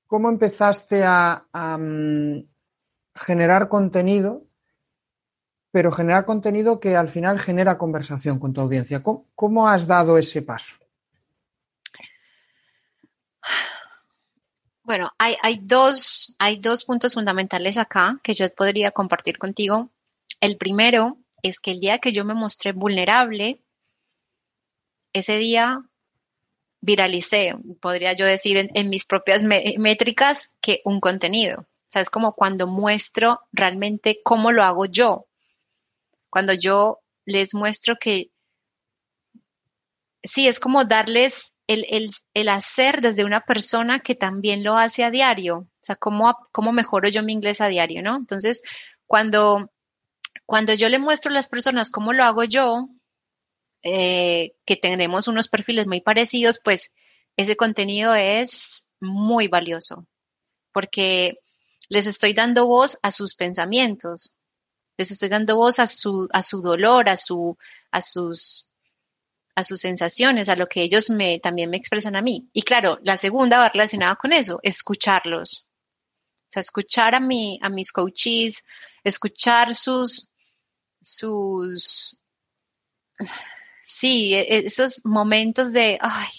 cómo empezaste a, mm, generar contenido, pero generar contenido que al final genera conversación con tu audiencia? cómo has dado ese paso? Bueno, hay, dos, hay dos puntos fundamentales acá que yo podría compartir contigo. El primero es que el día que yo me mostré vulnerable, ese día viralicé, podría yo decir en, mis propias métricas, que un contenido. O sea, es como cuando muestro realmente cómo lo hago yo. Cuando yo les muestro que sí, es como darles el, hacer desde una persona que también lo hace a diario. O sea, cómo, cómo mejoro yo mi inglés a diario, ¿no? Entonces, cuando, cuando yo le muestro a las personas cómo lo hago yo, eh, que tenemos unos perfiles muy parecidos, pues ese contenido es muy valioso porque les estoy dando voz a sus pensamientos, les estoy dando voz a su, a su dolor, a, su, a sus a sus sensaciones, a lo que ellos me, también me expresan a mí. Y claro, la segunda va relacionada con eso, escucharlos. O sea, escuchar a, mi, a mis coaches, escuchar sus, sus, sí, e, esos momentos de, ay,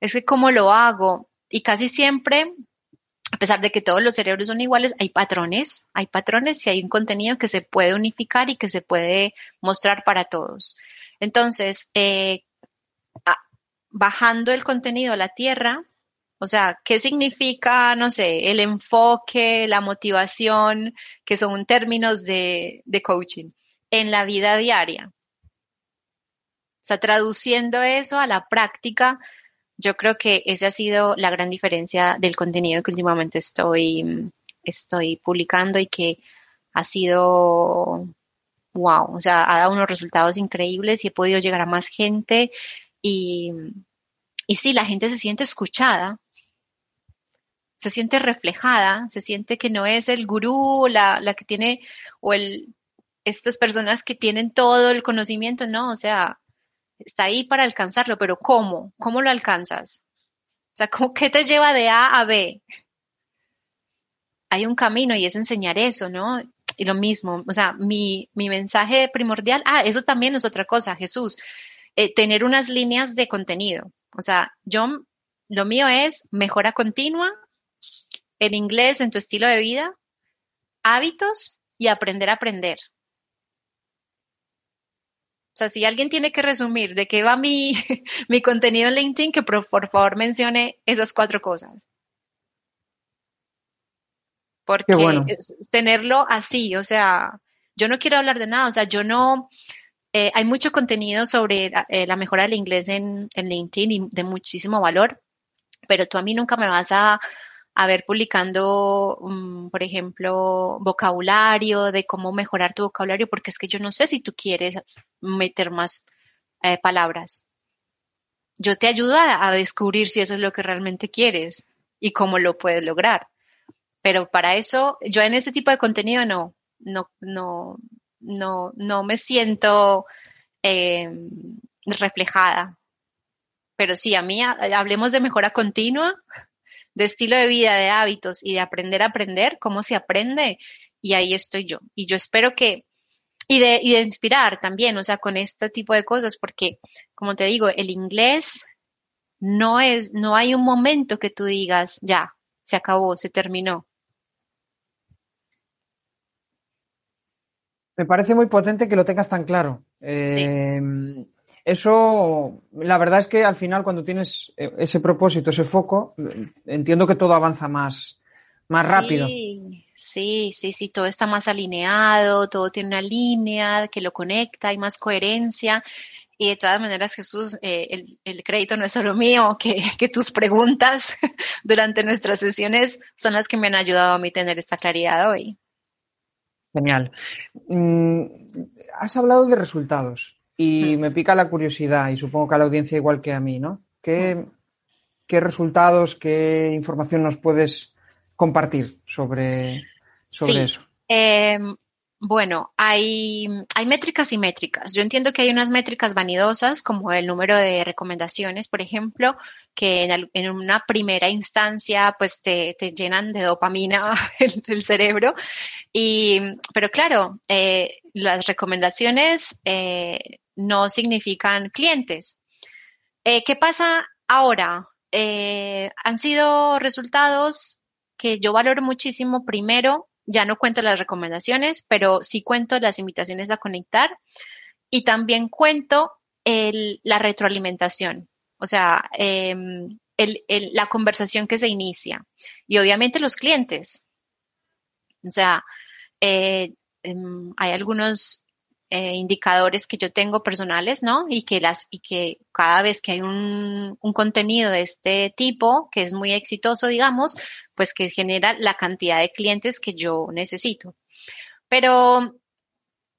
es que cómo lo hago. Y casi siempre, a pesar de que todos los cerebros son iguales, hay patrones, hay patrones y hay un contenido que se puede unificar y que se puede mostrar para todos. Entonces, eh, bajando el contenido a la tierra, o sea, ¿qué significa, no sé, el enfoque, la motivación, que son términos de, coaching, en la vida diaria? O sea, traduciendo eso a la práctica, yo creo que esa ha sido la gran diferencia del contenido que últimamente estoy, estoy publicando y que ha sido wow, o sea, ha dado unos resultados increíbles y he podido llegar a más gente y, y sí, la gente se siente escuchada, se siente reflejada, se siente que no es el gurú, la, la que tiene, o el, estas personas que tienen todo el conocimiento, no, o sea, está ahí para alcanzarlo, pero ¿cómo? ¿Cómo lo alcanzas? O sea, ¿cómo, ¿qué te lleva de A a B? Hay un camino y es enseñar eso, ¿no? Y lo mismo, o sea, mi, mensaje primordial, ah, eso también es otra cosa, Jesús, eh, tener unas líneas de contenido. O sea, yo, lo mío es mejora continua, en inglés, en tu estilo de vida, hábitos y aprender a aprender. O sea, si alguien tiene que resumir de qué va mi, mi contenido en LinkedIn, que por favor mencione esas cuatro cosas. Porque tenerlo así, o sea, yo no quiero hablar de nada, o sea, yo no, eh, hay mucho contenido sobre eh, la mejora del inglés en, LinkedIn y de muchísimo valor, pero tú a mí nunca me vas a, ver publicando, mm, por ejemplo, vocabulario, de cómo mejorar tu vocabulario, porque es que yo no sé si tú quieres meter más eh, palabras. Yo te ayudo a descubrir si eso es lo que realmente quieres y cómo lo puedes lograr. Pero para eso, yo en ese tipo de contenido no, no, no, no, no me siento eh, reflejada. Pero sí, a mí hablemos de mejora continua, de estilo de vida, de hábitos y de aprender a aprender, cómo se aprende, y ahí estoy yo. Y yo espero que, y de, y de inspirar también, o sea, con este tipo de cosas, porque, como te digo, el inglés no es, no hay un momento que tú digas, ya, se acabó, se terminó. Me parece muy potente que lo tengas tan claro. Eh, eso, la verdad es que al final cuando tienes eh, ese propósito, ese foco, entiendo que todo avanza más, más rápido. Sí, sí, sí, todo está más alineado, todo tiene una línea que lo conecta, hay más coherencia. Y de todas maneras, Jesús, eh, el, crédito no es solo mío, que, que, tus preguntas durante nuestras sesiones son las que me han ayudado a mí tener esta claridad hoy. Genial. Mm, has hablado de resultados y me pica la curiosidad y supongo que a la audiencia igual que a mí, ¿no? ¿Qué, resultados, qué información nos puedes compartir sobre, sobre eso. Em, bueno, hay, hay métricas y métricas. Yo entiendo que hay unas métricas vanidosas, como el número de recomendaciones, por ejemplo, que en, una primera instancia pues te, llenan de dopamina el, el cerebro. Y, pero claro, eh, las recomendaciones eh, no significan clientes. Eh, ¿Qué pasa ahora? han sido resultados que yo valoro muchísimo. Primero, ya no cuento las recomendaciones, pero sí cuento las invitaciones a conectar y también cuento la retroalimentación, o sea, em, la conversación que se inicia y obviamente los clientes. O sea, eh, em, hay algunos eh, indicadores que yo tengo personales, ¿no? Y que las, y que cada vez que hay un, un, contenido de este tipo, que es muy exitoso, digamos, pues que genera la cantidad de clientes que yo necesito. Pero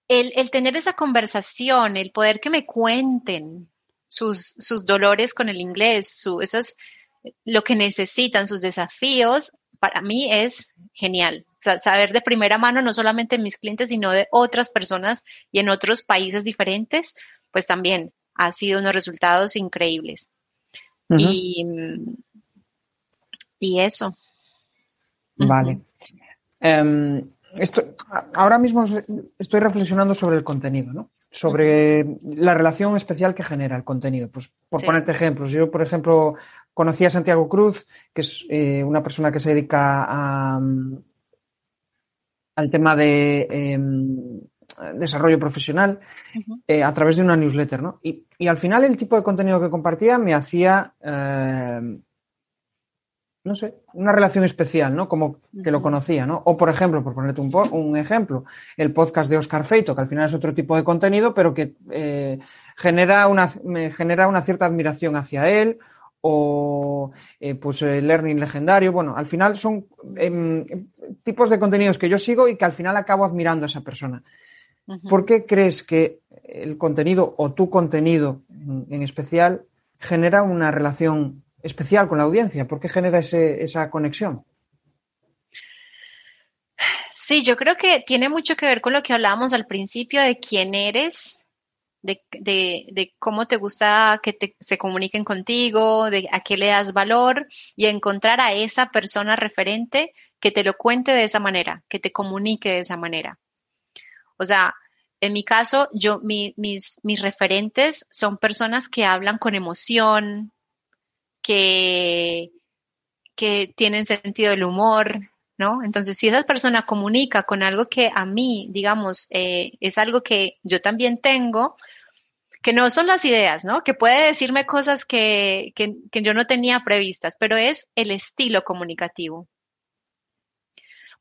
el, el tener esa conversación, el poder que me cuenten sus, sus dolores con el inglés, su, esas, lo que necesitan, sus desafíos, para mí es genial. Saber de primera mano, no solamente de mis clientes, sino de otras personas y en otros países diferentes, pues también ha sido unos resultados increíbles. y, y, eso. Vale. Em, esto, ahora mismo estoy reflexionando sobre el contenido, ¿no? Sobre la relación especial que genera el contenido. Pues por ponerte ejemplos, yo, por ejemplo, conocí a Santiago Cruz, que es eh, una persona que se dedica a, al tema de em, desarrollo profesional eh, a través de una newsletter, ¿no? Y, y, al final el tipo de contenido que compartía me hacía em, no sé, una relación especial, ¿no? Como que lo conocía, ¿no? O, por ejemplo, por ponerte un, un ejemplo, el podcast de Oscar Feito, que al final es otro tipo de contenido, pero que eh, genera, una, me genera una cierta admiración hacia él, o eh, pues el learning legendario. Bueno, al final son em, tipos de contenidos que yo sigo y que al final acabo admirando a esa persona. ¿Por qué crees que el contenido o tu contenido en especial genera una relación especial con la audiencia? ¿Por qué genera esa conexión? Sí, yo creo que tiene mucho que ver con lo que hablábamos al principio de quién eres, de, cómo te gusta que se comuniquen contigo, de a qué le das valor y encontrar a esa persona referente que te lo cuente de esa manera, que te comunique de esa manera. O sea, en mi caso, yo, mis, mis referentes son personas que hablan con emoción, que, que tienen sentido del humor, ¿no? Entonces, si esa persona comunica con algo que a mí, digamos, eh, es algo que yo también tengo, que no son las ideas, ¿no? Que puede decirme cosas que, que, yo no tenía previstas, pero es el estilo comunicativo.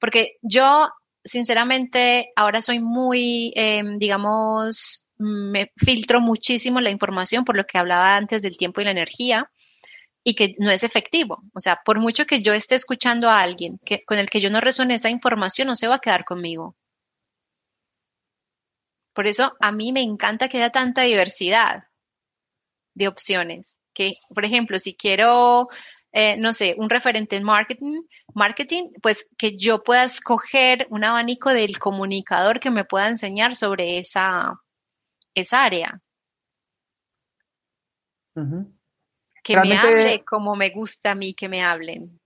Porque yo, sinceramente, ahora soy muy, em, digamos, me filtro muchísimo la información por lo que hablaba antes del tiempo y la energía y que no es efectivo. O sea, por mucho que yo esté escuchando a alguien que, con el que yo no resuene esa información, no se va a quedar conmigo. Por eso a mí me encanta que haya tanta diversidad de opciones. Que, por ejemplo, si quiero, eh, no sé, un referente en marketing, marketing, pues que yo pueda escoger un abanico del comunicador que me pueda enseñar sobre esa, esa área que me hable como me gusta a mí que me hablen.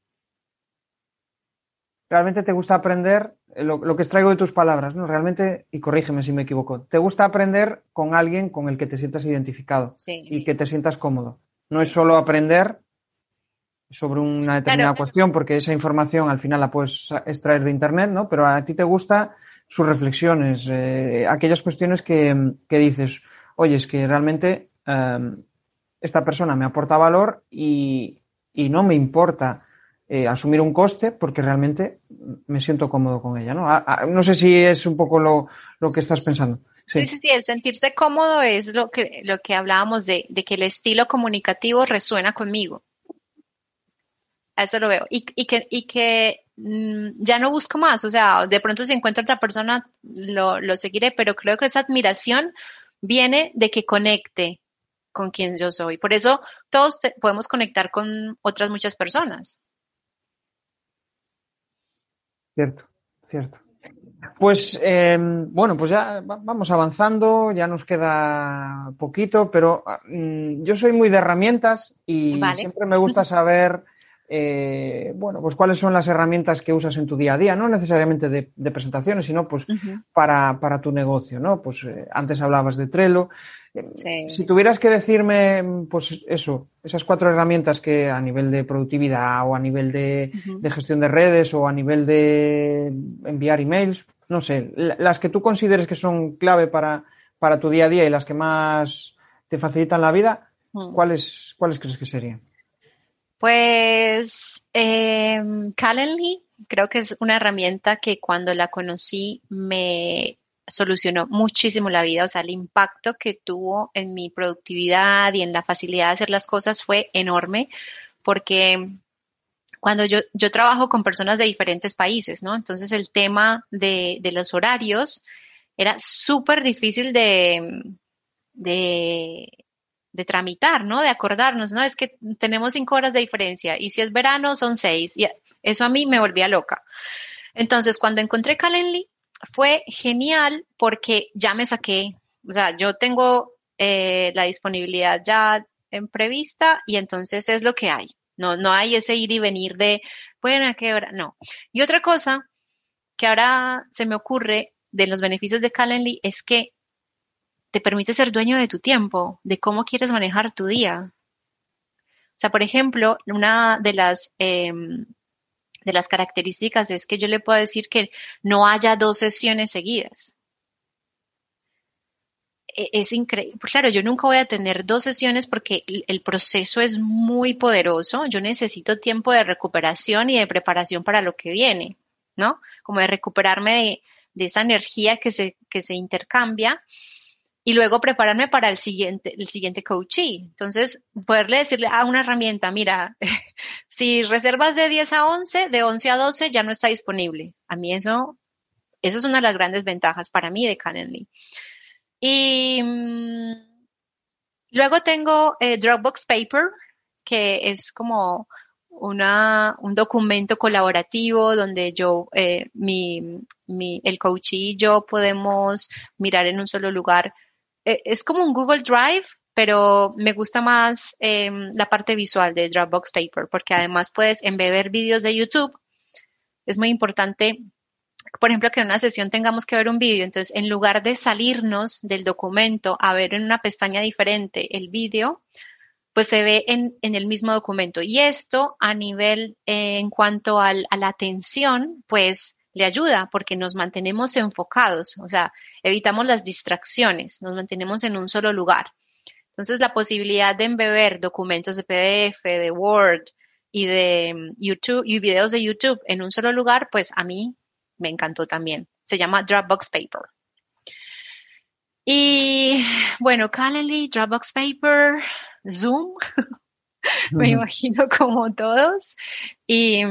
Realmente te gusta aprender eh, lo, que extraigo de tus palabras, ¿no? Realmente, y corrígeme si me equivoco, te gusta aprender con alguien con el que te sientas identificado y que te sientas cómodo. No es solo aprender sobre una determinada cuestión, porque esa información al final la puedes extraer de Internet, ¿no? Pero a ti te gusta sus reflexiones, eh, aquellas cuestiones que, dices, oye, es que realmente em, esta persona me aporta valor y, no me importa eh, asumir un coste porque realmente me siento cómodo con ella, ¿no? no sé si es un poco lo, que estás pensando. Sí. sí, el sentirse cómodo es lo que, lo que hablábamos de, que el estilo comunicativo resuena conmigo. Eso lo veo. Y, que, y que mm, ya no busco más. O sea, de pronto si encuentro otra persona, lo, lo seguiré, pero creo que esa admiración viene de que conecte, con quien yo soy. Por eso todos podemos conectar con otras muchas personas. Cierto, cierto. Pues em, bueno, pues ya vamos avanzando, ya nos queda poquito, pero mm, yo soy muy de herramientas y siempre me gusta saber, eh, bueno, pues cuáles son las herramientas que usas en tu día a día, no necesariamente de, presentaciones, sino pues para, para, tu negocio, ¿no? Pues eh, antes hablabas de Trello. Si tuvieras que decirme, pues eso, esas cuatro herramientas que a nivel de productividad o a nivel de, de gestión de redes o a nivel de enviar emails, no sé, las que tú consideres que son clave para, para tu día a día y las que más te facilitan la vida, mm. ¿cuáles, ¿cuáles crees que serían? Pues eh, Calendly creo que es una herramienta que cuando la conocí me solucionó muchísimo la vida, o sea, el impacto que tuvo en mi productividad y en la facilidad de hacer las cosas fue enorme porque cuando yo, yo trabajo con personas de diferentes países, ¿no? Entonces el tema de, de los horarios era súper difícil de, de, de, tramitar, ¿no? De acordarnos, ¿no? Es que tenemos cinco horas de diferencia y si es verano son seis. Y eso a mí me volvía loca. Entonces, cuando encontré Calendly, fue genial porque ya me saqué, o sea, yo tengo eh, la disponibilidad ya en prevista y entonces es lo que hay. No, no hay ese ir y venir de, bueno, ¿a qué hora? No. Y otra cosa que ahora se me ocurre de los beneficios de Calendly es que te permite ser dueño de tu tiempo, de cómo quieres manejar tu día. O sea, por ejemplo, una de las, em, de las características es que yo le puedo decir que no haya dos sesiones seguidas. E, es increíble. Claro, yo nunca voy a tener dos sesiones porque el proceso es muy poderoso. Yo necesito tiempo de recuperación y de preparación para lo que viene, ¿no? Como de recuperarme de, esa energía que se, que se intercambia y luego prepararme para el siguiente, el siguiente coachee. Entonces, poderle decirle a una herramienta, mira, si reservas de 10 a 11, de 11 a 12 ya no está disponible. A mí eso, eso es una de las grandes ventajas para mí de Calendly. Y mm, luego tengo eh, Dropbox Paper, que es como una, un documento colaborativo donde yo, eh, mi, mi, el coach y yo podemos mirar en un solo lugar. Eh, es como un Google Drive, pero me gusta más em, la parte visual de Dropbox Paper, porque además puedes embeber vídeos de YouTube. Es muy importante por ejemplo, que en una sesión tengamos que ver un vídeo, entonces en lugar de salirnos del documento a ver en una pestaña diferente el vídeo, pues se ve en, el mismo documento. Y esto a nivel, eh, en cuanto a la atención, pues le ayuda porque nos mantenemos enfocados, o sea, evitamos las distracciones, nos mantenemos en un solo lugar. Entonces, la posibilidad de embeber documentos de PDF, de Word y de mm, YouTube y videos de YouTube en un solo lugar, pues a mí me encantó también. Se llama Dropbox Paper. Y bueno, Calendly, Dropbox Paper, Zoom, me imagino como todos. Y,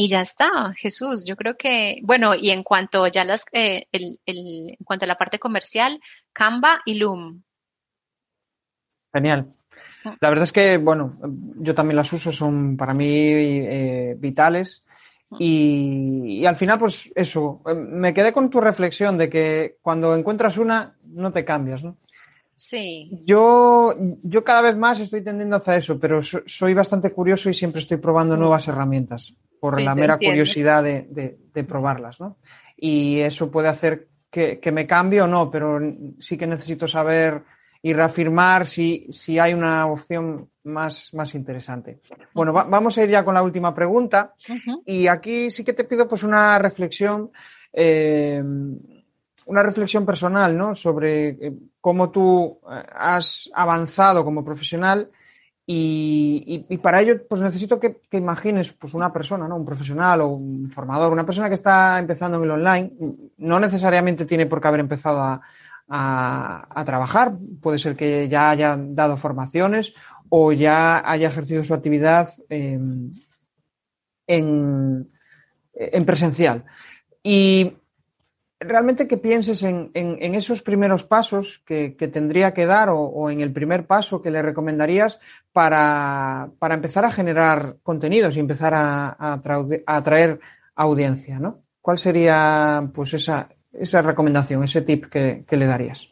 y ya está, Jesús. Yo creo que, bueno, y en cuanto ya las, eh, el, el, en cuanto a la parte comercial, Canva y Loom. Genial. Ah. La verdad es que, bueno, yo también las uso, son para mí eh, vitales. Y, al final, pues eso, me quedé con tu reflexión de que cuando encuentras una, no te cambias, ¿no? Sí. Yo, yo cada vez más estoy tendiendo hacia eso, pero soy bastante curioso y siempre estoy probando mm. nuevas herramientas por la mera curiosidad de, de, probarlas, ¿no? Y eso puede hacer que, que me cambie o no, pero sí que necesito saber y reafirmar si, si hay una opción más, más interesante. Bueno, vamos a ir ya con la última pregunta y aquí sí que te pido pues una reflexión, eh, una reflexión personal, ¿no? Sobre eh, cómo tú eh, has avanzado como profesional y, para ello pues necesito que, imagines pues una persona, ¿no? Un profesional o un formador, una persona que está empezando en el online, no necesariamente tiene por qué haber empezado a, trabajar. Puede ser que ya haya dado formaciones o ya haya ejercido su actividad en, en, presencial. Y realmente que pienses en, esos primeros pasos que, tendría que dar o, en el primer paso que le recomendarías para, para empezar a generar contenidos y empezar a, a, atraer audiencia, ¿no? ¿cuál sería pues esa, esa recomendación, ese tip que, que le darías?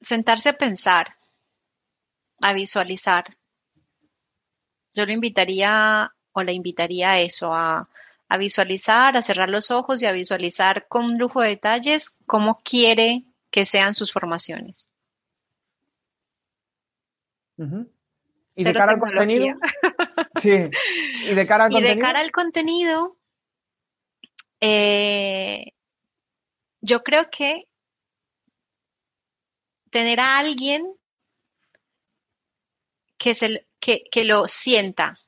Sentarse a pensar, a visualizar. Yo lo invitaría o le invitaría a eso, a, a visualizar, a cerrar los ojos y a visualizar con lujo de detalles cómo quiere que sean sus formaciones. ¿Y de cara al contenido? sí. ¿Y de cara al y contenido? de cara al contenido, eh, yo creo que tener a alguien que, se, que, que lo sienta.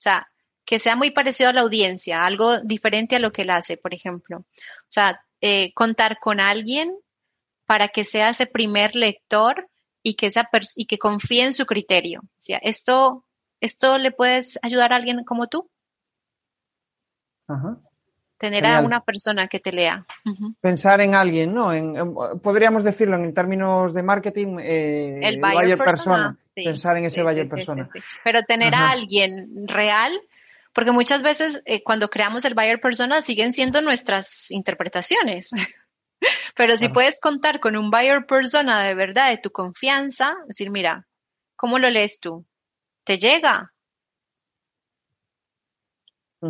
O sea, que sea muy parecido a la audiencia, algo diferente a lo que él hace, por ejemplo. O sea, eh, contar con alguien para que sea ese primer lector y que, esa y que confíe en su criterio. O sea, ¿esto, ¿esto le puedes ayudar a alguien como tú? Ajá. Tener Genial. a una persona que te lea. Pensar en alguien, ¿no? En, en- podríamos decirlo en términos de marketing, eh, El buyer persona. Sí, Pensar en ese sí, persona. Pero tener Ajá. a alguien real, porque muchas veces eh, cuando creamos el buyer persona siguen siendo nuestras interpretaciones. Pero si Claro. puedes contar con un buyer persona de verdad, de tu confianza, decir, mira, ¿cómo lo lees tú? ¿Te llega?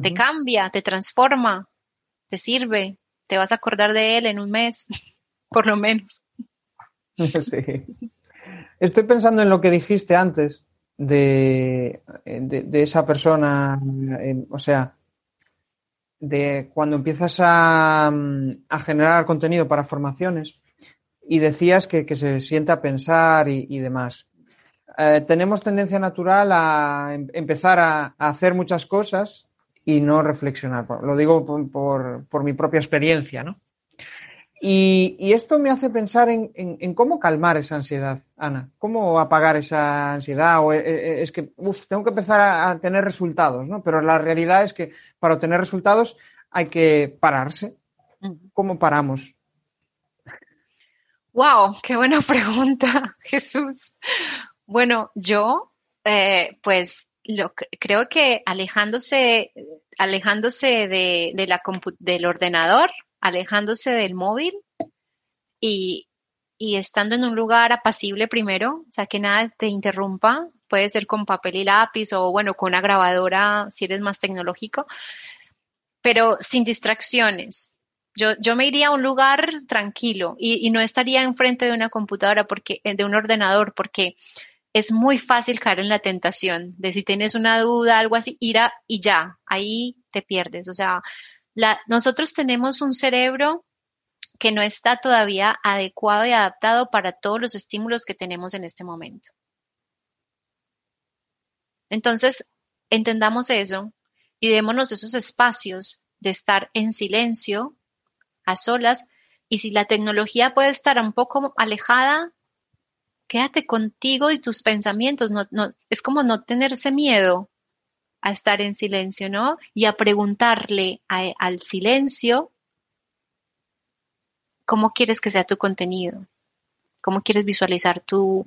¿Te cambia? ¿Te transforma? ¿Te sirve? ¿Te vas a acordar de él en un mes? Por lo menos. Sí. Estoy pensando en lo que dijiste antes de, de- esa persona, eh, o sea, de cuando empiezas a, mm, a generar contenido para formaciones y decías que, que se sienta a pensar y, y demás. Eh, tenemos tendencia natural a em- empezar a, a hacer muchas cosas y no reflexionar. Lo digo por, por- por mi propia experiencia, ¿no? Y, y esto me hace pensar en, en- en cómo calmar esa ansiedad, Ana. ¿Cómo apagar esa ansiedad? O eh, eh, es que, uf, tengo que empezar a, a tener resultados, ¿no? Pero la realidad es que para obtener resultados hay que pararse. ¿Cómo paramos? Wow, qué buena pregunta, Jesús. Bueno, yo, eh, pues, lo, cre- creo que alejándose, alejándose de, de la del ordenador, alejándose del móvil y, y estando en un lugar apacible primero, o sea, que nada te interrumpa, puede ser con papel y lápiz o, bueno, con una grabadora si eres más tecnológico, pero sin distracciones. Yo, yo me iría a un lugar tranquilo y, y no estaría enfrente de una computadora porque, eh, de un ordenador, porque es muy fácil caer en la tentación de si tienes una duda, algo así, ir a, y ya, ahí te pierdes. O sea, nosotros tenemos un cerebro que no está todavía adecuado y adaptado para todos los estímulos que tenemos en este momento. Entonces, entendamos eso y démonos esos espacios de estar en silencio, a solas, y si la tecnología puede estar un poco alejada, quédate contigo y tus pensamientos. Es como no tenerse miedo a estar en silencio, ¿no? Y a preguntarle al silencio cómo quieres que sea tu contenido, cómo quieres visualizar tu,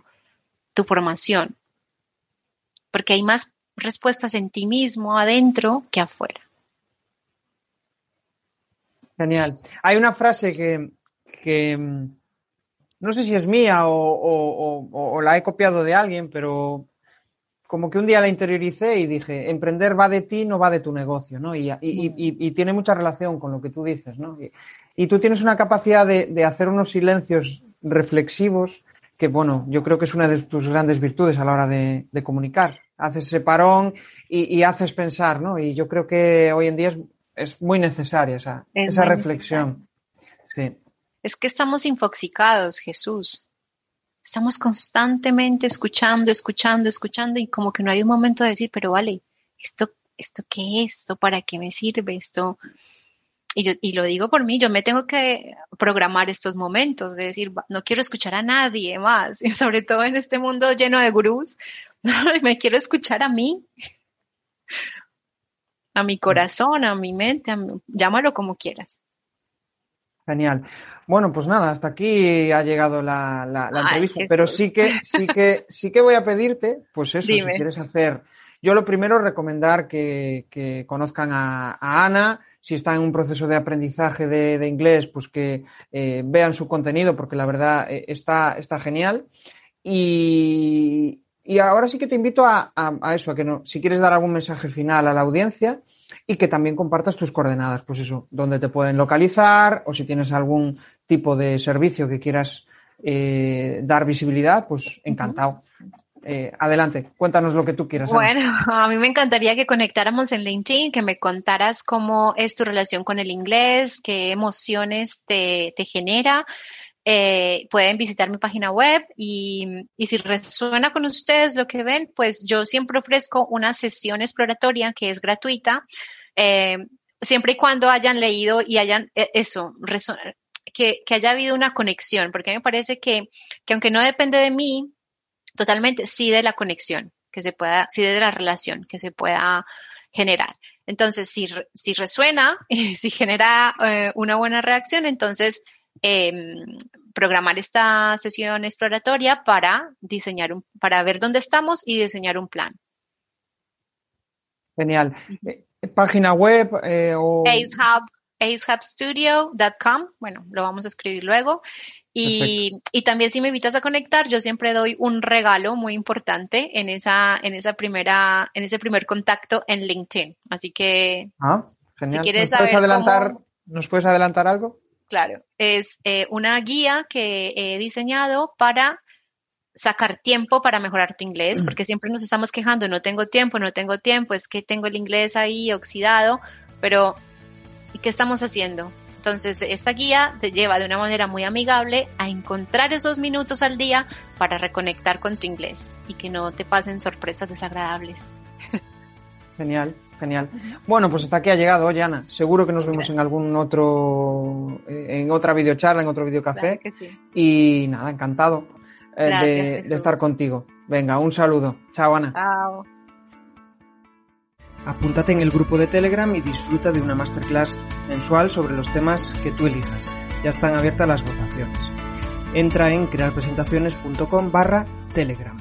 formación. Porque hay más respuestas en ti mismo, adentro, que afuera. Genial. Hay una frase que, que, mm, no sé si es mía o la he copiado de alguien, pero como que un día la interioricé y dije, emprender va de ti, no va de tu negocio, ¿no? Y, y- y- y tiene mucha relación con lo que tú dices, ¿no? Y, y tú tienes una capacidad de, de hacer unos silencios reflexivos que, bueno, yo creo que es una de tus grandes virtudes a la hora de, de comunicar. Haces ese parón y, y haces pensar, ¿no? Y yo creo que hoy en día es, es muy necesaria esa, Es esa muy reflexión. Sí. Es que estamos infoxicados, Jesús. Estamos constantemente escuchando, escuchando, escuchando y como que no hay un momento de decir, pero vale, ¿esto, esto qué es? ¿Esto para qué me sirve? Esto... Y, yo, y lo digo por mí, yo me tengo que programar estos momentos de decir, "Va, no quiero escuchar a nadie más, sobre todo en este mundo lleno de gurús, me quiero escuchar a mí, a mi corazón, a mi mente, a mi- llámalo como quieras. Genial. Bueno, pues nada, hasta aquí ha llegado la, la- la Ay, entrevista, pero sí que, sí que, sí que voy a pedirte, pues eso, Dime. si quieres hacer, Yo lo primero recomendar que, conozcan a, Ana, si están en un proceso de aprendizaje de, inglés, pues que eh, vean su contenido porque la verdad eh, está, está genial. Y, ahora sí que te invito a, eso, a que no, si quieres dar algún mensaje final a la audiencia y que también compartas tus coordenadas, pues eso, donde te pueden localizar o si tienes algún tipo de servicio que quieras eh, dar visibilidad, pues encantado. Eh, adelante, cuéntanos lo que tú quieras. Bueno, a mí me encantaría que conectáramos en LinkedIn, que me contaras cómo es tu relación con el inglés, qué emociones te, genera. Eh, pueden visitar mi página web y, si resuena con ustedes lo que ven, pues yo siempre ofrezco una sesión exploratoria que es gratuita, eh, siempre y cuando hayan leído y hayan eso, que, que, haya habido una conexión, porque me parece que, que aunque no depende de mí, totalmente sí de la conexión que se pueda, sí de la relación que se pueda generar. Entonces, si, si resuena y si genera eh, una buena reacción, entonces em, programar esta sesión exploratoria para diseñar un, para ver dónde estamos y diseñar un plan. Genial. Eh, página web eh, o acehubstudio.com, bueno, lo vamos a escribir luego. Y, y, también si me invitas a conectar, yo siempre doy un regalo muy importante en esa, en esa primera, en ese primer contacto en LinkedIn. Así que ah, si quieres ¿Nos puedes adelantar, ¿nos puedes adelantar algo? Claro, es eh, una guía que he diseñado para sacar tiempo para mejorar tu inglés, porque siempre nos estamos quejando, no tengo tiempo, no tengo tiempo, es que tengo el inglés ahí oxidado, pero ¿y qué estamos haciendo? Entonces, esta guía te lleva de una manera muy amigable a encontrar esos minutos al día para reconectar con tu inglés y que no te pasen sorpresas desagradables. Genial, genial. Bueno, pues hasta aquí ha llegado, oye Ana. Seguro que nos vemos en algún otro, en otra videocharla, en otro videocafé. Y nada, encantado eh, de, estar contigo. Venga, un saludo. Chao, Ana. Chao. Apúntate en el grupo de Telegram y disfruta de una masterclass mensual sobre los temas que tú elijas. Ya están abiertas las votaciones. Entra en crearpresentaciones.com barra Telegram.